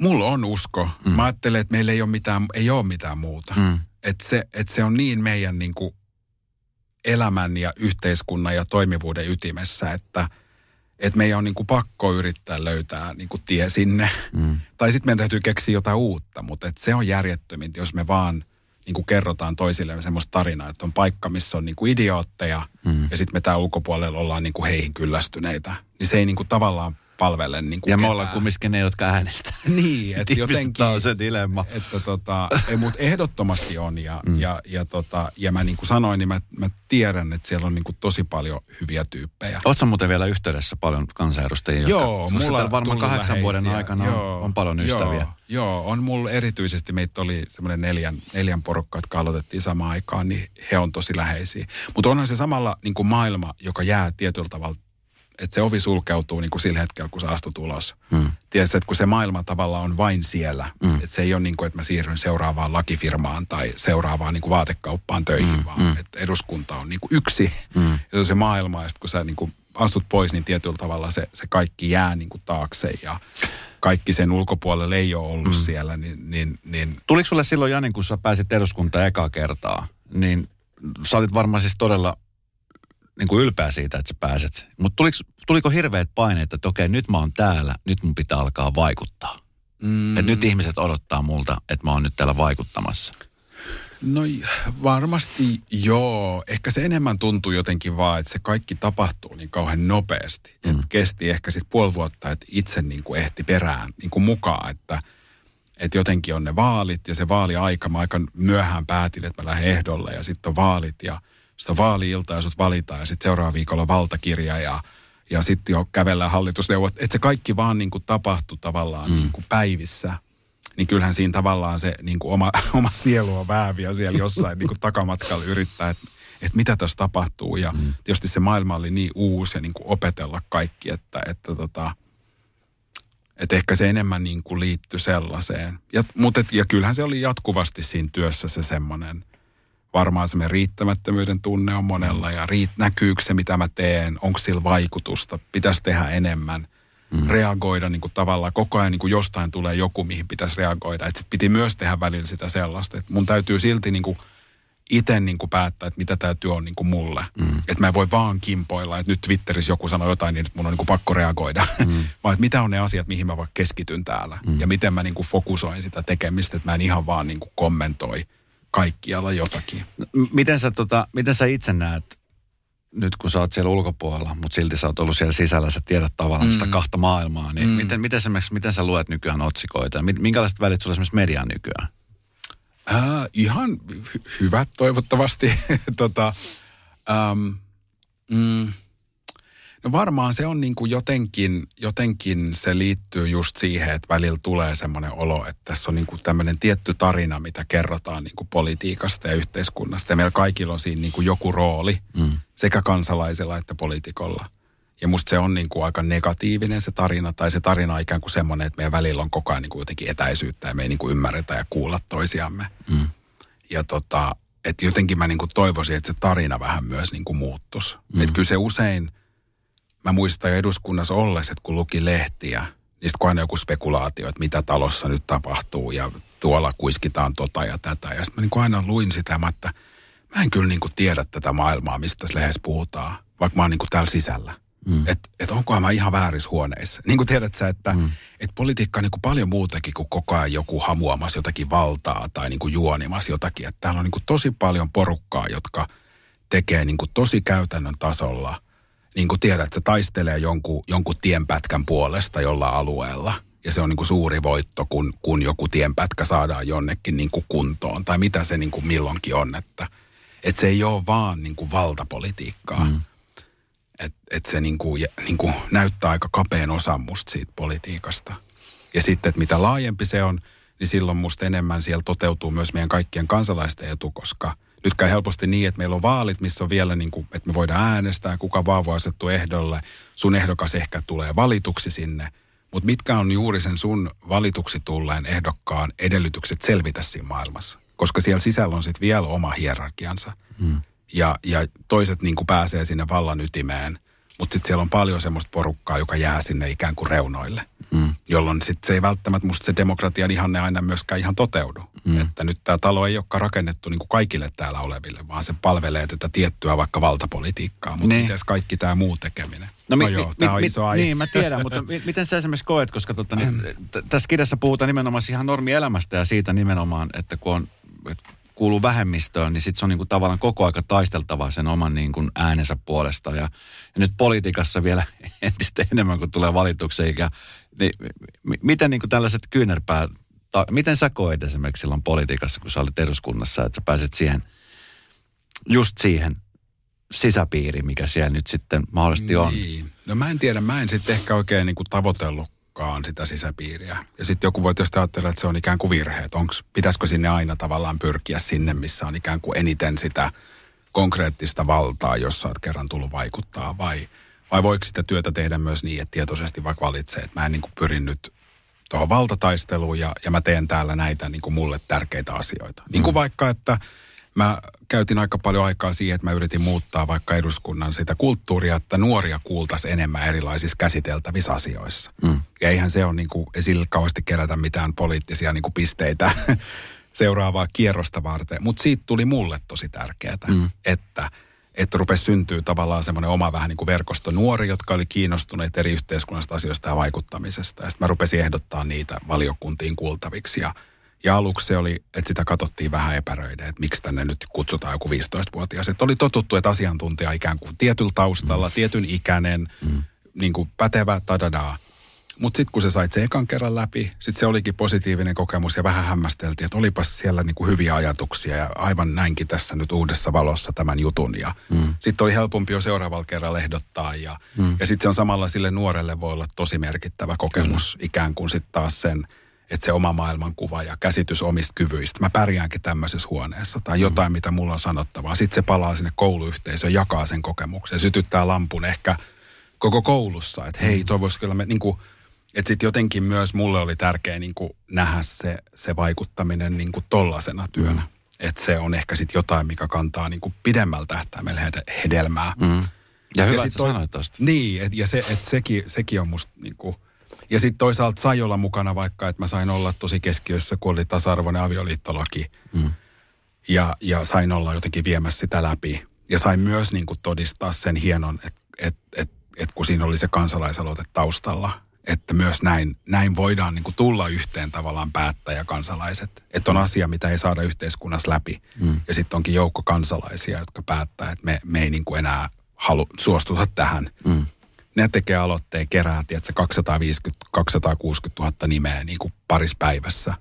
Mulla on usko. Mm. Mä ajattelen, että meillä ei ole mitään, ei ole mitään muuta. Mm. Että se, et se on niin meidän niin kuin elämän ja yhteiskunnan ja toimivuuden ytimessä, että et meidän on niin kuin pakko yrittää löytää niin kuin tie sinne. Mm. Tai sitten meidän täytyy keksiä jotain uutta, mutta et se on järjettömintä, jos me vaan niin kuin kerrotaan toisillemme semmoista tarinaa, että on paikka, missä on niin kuin idiootteja mm. ja sitten me täällä ulkopuolella ollaan niin kuin heihin kyllästyneitä. Niin se ei niin kuin tavallaan palvele niin kuin Ja me ketään. ollaan kumminkin ne, jotka äänestää. Niin, että jotenkin... on se dilemma. Että tota, ei, mut ehdottomasti on ja, mm. ja, ja, tota, ja mä niin kuin sanoin, niin mä, mä tiedän, että siellä on niin kuin tosi paljon hyviä tyyppejä. Oletko muuten vielä yhteydessä paljon kansanedustajia? jotka- Joo, koska mulla varmaan kahdeksan vuoden läheisiä. aikana on, on paljon ystäviä. Joo, joo, on mulla erityisesti, meitä oli semmoinen neljän, neljän porukka, jotka aloitettiin samaan aikaan, niin he on tosi läheisiä. Mutta onhan se samalla niin kuin maailma, joka jää tietyllä tavalla, että se ovi sulkeutuu niin kuin sillä hetkellä, kun sä astut ulos. Hmm. Tiedätkö, että kun se maailma tavallaan on vain siellä, hmm. että se ei ole niin kuin, että mä siirryn seuraavaan lakifirmaan tai seuraavaan niin kuin vaatekauppaan töihin, hmm. vaan että eduskunta on niin kuin yksi. Hmm. Ja se on se maailma, ja sit kun sä niin kuin astut pois, niin tietyllä tavalla se, se kaikki jää niin kuin taakse ja kaikki sen ulkopuolelle ei ole ollut mm. siellä, niin, niin, niin Tuliko sulle silloin, Jani, kun sä pääsit eduskuntaan ekaa kertaa, niin sä olit varmaan siis todella niin kuin ylpeä siitä, että sä pääset. Mutta tuliko, tuliko hirveät paineet, että okei, nyt mä oon täällä, nyt mun pitää alkaa vaikuttaa? Mm. Että nyt ihmiset odottaa multa, että mä oon nyt täällä vaikuttamassa. No varmasti joo. Ehkä se enemmän tuntuu jotenkin vaan, että se kaikki tapahtuu niin kauhean nopeasti. Mm. Että kesti ehkä sitten puoli vuotta, että itse niin kuin ehti perään niin kuin mukaan, että että jotenkin on ne vaalit ja se vaaliaika. Mä aika myöhään päätin, että mä lähden ehdolle ja sitten on vaalit ja sitten on vaali-ilta ja sut valitaan ja sitten seuraava viikolla valtakirja ja, ja sitten jo kävellään hallitusneuvot. Että se kaikki vaan niin kuin tapahtui tavallaan mm. niin kuin päivissä niin kyllähän siinä tavallaan se niin kuin oma, oma sielu on vääviä siellä jossain niin kuin takamatkalla yrittää, että, että mitä tässä tapahtuu. Ja mm. tietysti se maailma oli niin uusi ja niin kuin opetella kaikki, että, että, tota, että ehkä se enemmän niin kuin liittyi sellaiseen. Ja, mutta et, ja kyllähän se oli jatkuvasti siinä työssä se semmoinen, varmaan semmoinen riittämättömyyden tunne on monella ja riit, näkyykö se mitä mä teen, onko sillä vaikutusta, pitäisi tehdä enemmän – mm. reagoida niin kuin tavallaan koko ajan niin kuin jostain tulee joku, mihin pitäisi reagoida. Että sit piti myös tehdä välillä sitä sellaista, että mun täytyy silti niin kuin itse niin kuin päättää, että mitä tämä työ on niin kuin mulle. Mm. Että mä en voi vaan kimpoilla, että nyt Twitterissä joku sanoo jotain, niin mun on niin kuin pakko reagoida. Mm. Vaan että mitä on ne asiat, mihin mä vaikka keskityn täällä. Mm. Ja miten mä niin kuin fokusoin sitä tekemistä, että mä en ihan vaan niin kuin kommentoi kaikkialla jotakin. Miten sä, tota, miten sä itse näet, nyt kun sä oot siellä ulkopuolella, mutta silti sä oot ollut siellä sisällä, sä tiedät tavallaan mm. sitä kahta maailmaa, niin mm. miten, miten, esimerkiksi, miten sä luet nykyään otsikoita minkälaiset välit sulla esimerkiksi mediaan nykyään? Äh, ihan hy- hyvät toivottavasti. tota, ähm, mm, No varmaan se on niin kuin jotenkin, jotenkin se liittyy just siihen, että välillä tulee semmoinen olo, että tässä on niin kuin tämmöinen tietty tarina, mitä kerrotaan niin kuin politiikasta ja yhteiskunnasta. Ja meillä kaikilla on siinä niin kuin joku rooli, mm. sekä kansalaisilla että poliitikolla. Ja musta se on niin kuin aika negatiivinen se tarina, tai se tarina on ikään kuin semmoinen, että meidän välillä on koko ajan niin kuin jotenkin etäisyyttä ja me ei niin kuin ymmärretä ja kuulla toisiamme. Mm. Ja tota, että jotenkin mä niin kuin toivoisin, että se tarina vähän myös niin kuin muuttuisi. Mm. Että kyllä se usein, mä muistan jo eduskunnassa ollessa, että kun luki lehtiä, niin kun aina joku spekulaatio, että mitä talossa nyt tapahtuu ja tuolla kuiskitaan tota ja tätä. Ja sitten mä niin aina luin sitä, että mä en kyllä niin kuin tiedä tätä maailmaa, mistä tässä lehdessä puhutaan, vaikka mä oon niin kuin täällä sisällä. Mm. Että et onkohan mä ihan väärissä huoneissa. Niin kuin tiedät sä, että mm. et politiikka on niin kuin paljon muutakin kuin koko ajan joku hamuamassa jotakin valtaa tai niin kuin juonimassa jotakin. Että täällä on niin kuin tosi paljon porukkaa, jotka tekee niin kuin tosi käytännön tasolla. Niin kuin tiedät, että se taistelee jonkun, jonkun tienpätkän puolesta jolla alueella. Ja se on niin kuin suuri voitto, kun, kun joku tienpätkä saadaan jonnekin niin kuin kuntoon. Tai mitä se niin kuin milloinkin on, että, että se ei ole vaan niin kuin valtapolitiikkaa. Mm että et se niinku, niinku näyttää aika kapeen osan musta siitä politiikasta. Ja sitten, että mitä laajempi se on, niin silloin musta enemmän siellä toteutuu myös meidän kaikkien kansalaisten etu, koska nyt käy helposti niin, että meillä on vaalit, missä on vielä niin kuin, että me voidaan äänestää, kuka vaan voi asettua ehdolle. Sun ehdokas ehkä tulee valituksi sinne. Mutta mitkä on juuri sen sun valituksi tulleen ehdokkaan edellytykset selvitä siinä maailmassa? Koska siellä sisällä on sitten vielä oma hierarkiansa. Hmm ja, ja toiset niin kuin pääsee sinne vallan ytimeen. Mutta sitten siellä on paljon semmoista porukkaa, joka jää sinne ikään kuin reunoille. Mm. Jolloin sitten se ei välttämättä musta se demokratian ihanne aina myöskään ihan toteudu. Mm. Että nyt tämä talo ei olekaan rakennettu niin kuin kaikille täällä oleville, vaan se palvelee tätä tiettyä vaikka valtapolitiikkaa. Mutta niin. miten kaikki tämä muu tekeminen? No, mi, no joo, tämä on iso aihe. Niin, mä tiedän, mutta miten sä esimerkiksi koet, koska tota, niin, t- tässä kirjassa puhutaan nimenomaan ihan normielämästä ja siitä nimenomaan, että kun on, että kuuluu vähemmistöön, niin sitten se on niin kuin tavallaan koko aika taisteltava sen oman niin kuin äänensä puolesta. Ja, ja nyt politiikassa vielä entistä enemmän, kun tulee valituksi. Ja, niin, miten niin kuin tällaiset kyynärpäät, ta, miten sä koet esimerkiksi silloin politiikassa, kun sä olit eduskunnassa, että sä pääset siihen, just siihen sisäpiiriin, mikä siellä nyt sitten mahdollisesti on? Niin. No mä en tiedä, mä en sitten ehkä oikein niin kuin tavoitellut mukaan sitä sisäpiiriä. Ja sitten joku voi tietysti ajatella, että se on ikään kuin virhe, että onks, pitäisikö sinne aina tavallaan pyrkiä sinne, missä on ikään kuin eniten sitä konkreettista valtaa, jos sä oot kerran tullut vaikuttaa, vai, vai voiko sitä työtä tehdä myös niin, että tietoisesti vaikka valitsee, että mä en niin kuin pyrin nyt tuohon valtataisteluun ja, ja mä teen täällä näitä niin kuin mulle tärkeitä asioita. Niin kuin mm. vaikka, että mä käytin aika paljon aikaa siihen, että mä yritin muuttaa vaikka eduskunnan sitä kulttuuria, että nuoria kuultaisiin enemmän erilaisissa käsiteltävissä asioissa. Mm. Ja eihän se ole niin kuin, ei sillä kauheasti kerätä mitään poliittisia niin kuin pisteitä seuraavaa kierrosta varten. Mutta siitä tuli mulle tosi tärkeää, mm. että että rupesi syntyä tavallaan semmoinen oma vähän niin kuin verkosto nuori, jotka oli kiinnostuneet eri yhteiskunnallisista asioista ja vaikuttamisesta. Ja sitten mä rupesin ehdottaa niitä valiokuntiin kuultaviksi ja ja aluksi se oli, että sitä katsottiin vähän epäröiden, että miksi tänne nyt kutsutaan joku 15-vuotias. Että oli totuttu, että asiantuntija ikään kuin tietyllä taustalla, mm. tietyn ikäinen, mm. niin kuin pätevä, tadadaa. Mutta sitten kun se sait se ekan kerran läpi, sitten se olikin positiivinen kokemus ja vähän hämmästeltiin, että olipas siellä niinku hyviä ajatuksia ja aivan näinkin tässä nyt uudessa valossa tämän jutun. Ja mm. sitten oli helpompi jo seuraavalla kerralla ehdottaa ja, mm. ja sitten se on samalla sille nuorelle voi olla tosi merkittävä kokemus mm. ikään kuin sitten taas sen – että se oma maailmankuva ja käsitys omista kyvyistä. Mä pärjäänkin tämmöisessä huoneessa tai jotain, mm. mitä mulla on sanottavaa. Sitten se palaa sinne kouluyhteisöön, jakaa sen kokemuksen, sytyttää lampun ehkä koko koulussa. Että hei, mm. toivoisi kyllä me niin kuin, että sitten jotenkin myös mulle oli tärkeä niin kuin nähdä se, se vaikuttaminen niin kuin tollasena työnä. Mm. Että se on ehkä sitten jotain, mikä kantaa niin kuin pidemmällä tähtäimellä hedelmää. Mm. Ja hyvä, ja että toi, sanoit tosta. Niin, et, ja se, että sekin, sekin on musta niin kuin – ja sitten toisaalta sai olla mukana vaikka, että mä sain olla tosi keskiössä, kun oli tasa-arvoinen avioliittolaki. Mm. Ja, ja sain olla jotenkin viemässä sitä läpi. Ja sain myös niin kuin todistaa sen hienon, että et, et, et kun siinä oli se kansalaisaloite taustalla, että myös näin, näin voidaan niin kuin tulla yhteen tavallaan päättäjä kansalaiset. Että on asia, mitä ei saada yhteiskunnassa läpi. Mm. Ja sitten onkin joukko kansalaisia, jotka päättää, että me, me ei niin kuin enää halu, suostuta tähän. Mm ne tekee aloitteen, kerää, tiedätkö, 250-260 000 nimeä niin kuin paris päivässä.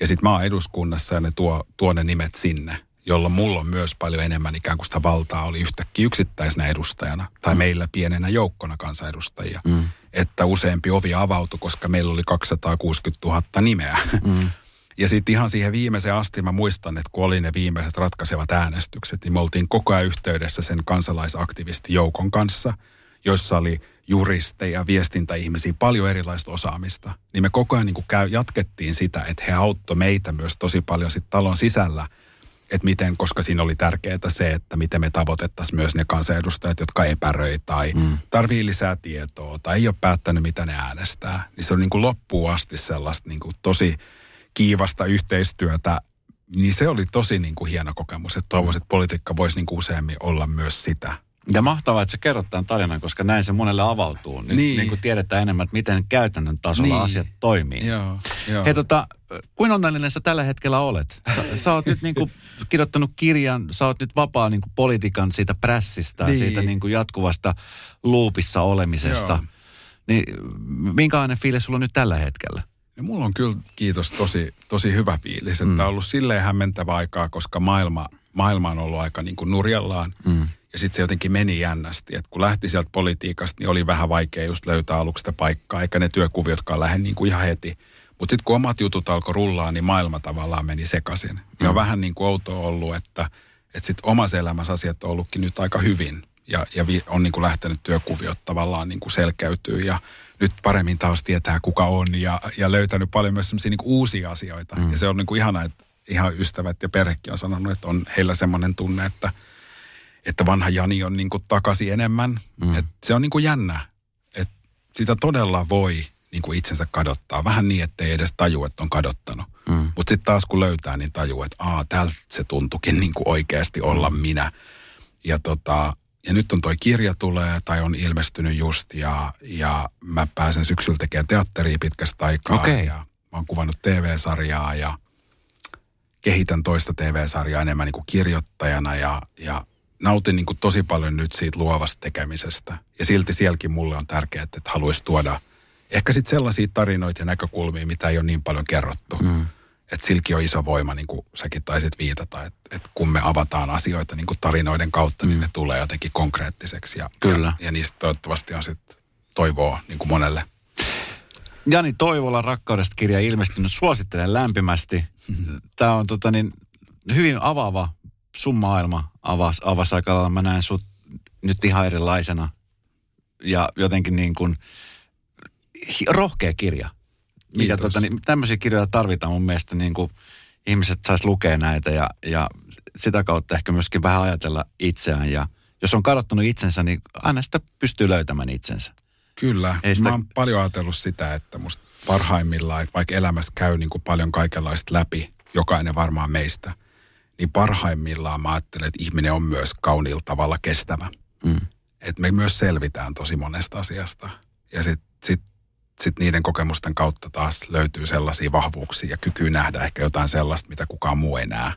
Ja sitten mä oon eduskunnassa ja ne tuo, tuo ne nimet sinne. jolloin mulla on myös paljon enemmän ikään kuin sitä valtaa oli yhtäkkiä yksittäisenä edustajana tai mm. meillä pienenä joukkona kansanedustajia. Mm. Että useampi ovi avautui, koska meillä oli 260 000 nimeä. Mm. Ja sitten ihan siihen viimeiseen asti mä muistan, että kun oli ne viimeiset ratkaisevat äänestykset, niin me oltiin koko ajan yhteydessä sen kansalaisaktivistijoukon kanssa, jossa oli juristeja, viestintäihmisiä, paljon erilaista osaamista. Niin me koko ajan niin kuin käy, jatkettiin sitä, että he auttoi meitä myös tosi paljon sitten talon sisällä – että miten, koska siinä oli tärkeää se, että miten me tavoitettaisiin myös ne kansanedustajat, jotka epäröi tai mm. tarvii lisää tietoa tai ei ole päättänyt, mitä ne äänestää. Niin se on niin kuin loppuun asti sellaista niin kuin tosi kiivasta yhteistyötä, niin se oli tosi niin kuin hieno kokemus. Että toivoisin, että politiikka voisi niin kuin useammin olla myös sitä. Ja mahtavaa, että sä kerrot tämän tarinan, koska näin se monelle avautuu. Nyt niin. niin kuin tiedetään enemmän, että miten käytännön tasolla niin. asiat toimii. Joo, joo. Hei tota, kuinka onnellinen sä tällä hetkellä olet? Sä, sä oot nyt niin kuin kirjoittanut kirjan, sä oot nyt vapaa niin kuin politiikan siitä prässistä, niin. siitä niin kuin jatkuvasta luupissa olemisesta. Joo. Niin minkälainen fiilis sulla on nyt tällä hetkellä? Ja mulla on kyllä, kiitos, tosi, tosi hyvä fiilis. Että mm. on ollut silleen hämmentävä aikaa, koska maailma, maailma on ollut aika niin kuin nurjallaan. Mm. Ja sitten se jotenkin meni jännästi. Että kun lähti sieltä politiikasta, niin oli vähän vaikea just löytää aluksi sitä paikkaa, eikä ne työkuviotkaan lähde niin kuin ihan heti. Mutta sitten kun omat jutut alkoi rullaa, niin maailma tavallaan meni sekaisin. Ja on mm. vähän niin kuin outoa ollut, että, että sitten omassa elämässä asiat on ollutkin nyt aika hyvin. Ja, ja on niin kuin lähtenyt työkuviot tavallaan niin kuin selkeytyy ja nyt paremmin taas tietää kuka on ja, ja löytänyt paljon myös sellaisia niin uusia asioita. Mm. Ja se on niin kuin ihana, että ihan ystävät ja perhekin on sanonut, että on heillä semmoinen tunne, että, että vanha Jani on niin kuin takaisin enemmän. Mm. Et se on niin kuin jännä, että sitä todella voi niin kuin itsensä kadottaa. Vähän niin, ettei edes taju, että on kadottanut. Mm. Mutta sitten taas kun löytää, niin tajuu, että aa, täältä se tuntukin niin kuin oikeasti olla mm. minä. Ja, tota, ja nyt on toi kirja tulee tai on ilmestynyt just ja, ja mä pääsen syksyllä tekemään teatteria pitkästä aikaa. Okay. Ja mä oon kuvannut TV-sarjaa ja kehitän toista TV-sarjaa enemmän niin kuin kirjoittajana ja, ja nautin niin kuin tosi paljon nyt siitä luovasta tekemisestä. Ja silti sielläkin mulle on tärkeää, että haluaisi tuoda – ehkä sitten sellaisia tarinoita ja näkökulmia, mitä ei ole niin paljon kerrottu. Mm. Että silki on iso voima, niin kuin säkin taisit viitata, että, että kun me avataan asioita niin kuin tarinoiden kautta, mm. niin ne tulee jotenkin konkreettiseksi. Ja, Kyllä. Ja, ja niistä toivottavasti on sitten toivoa niin kuin monelle. Jani Toivola Rakkaudesta kirja ilmestynyt. Suosittelen lämpimästi. Tämä on tota niin, hyvin avaava sun maailma avas, avas aika lailla. Mä näen sut nyt ihan erilaisena. Ja jotenkin niin kuin, rohkea kirja. Mikä, tota, niin, tämmöisiä kirjoja tarvitaan mun mielestä niin kuin ihmiset sais lukea näitä ja, ja sitä kautta ehkä myöskin vähän ajatella itseään. Ja jos on kadottanut itsensä, niin aina sitä pystyy löytämään itsensä. Kyllä. Ei sitä... Mä oon paljon ajatellut sitä, että musta parhaimmillaan, että vaikka elämässä käy niin kuin paljon kaikenlaista läpi, jokainen varmaan meistä, niin parhaimmillaan mä ajattelen, että ihminen on myös kauniilla tavalla kestävä. Mm. Että me myös selvitään tosi monesta asiasta. Ja sitten sit sitten niiden kokemusten kautta taas löytyy sellaisia vahvuuksia ja kyky nähdä ehkä jotain sellaista, mitä kukaan muu ei näe.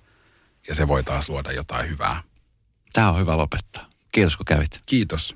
Ja se voi taas luoda jotain hyvää. Tämä on hyvä lopettaa. Kiitos kun kävit. Kiitos.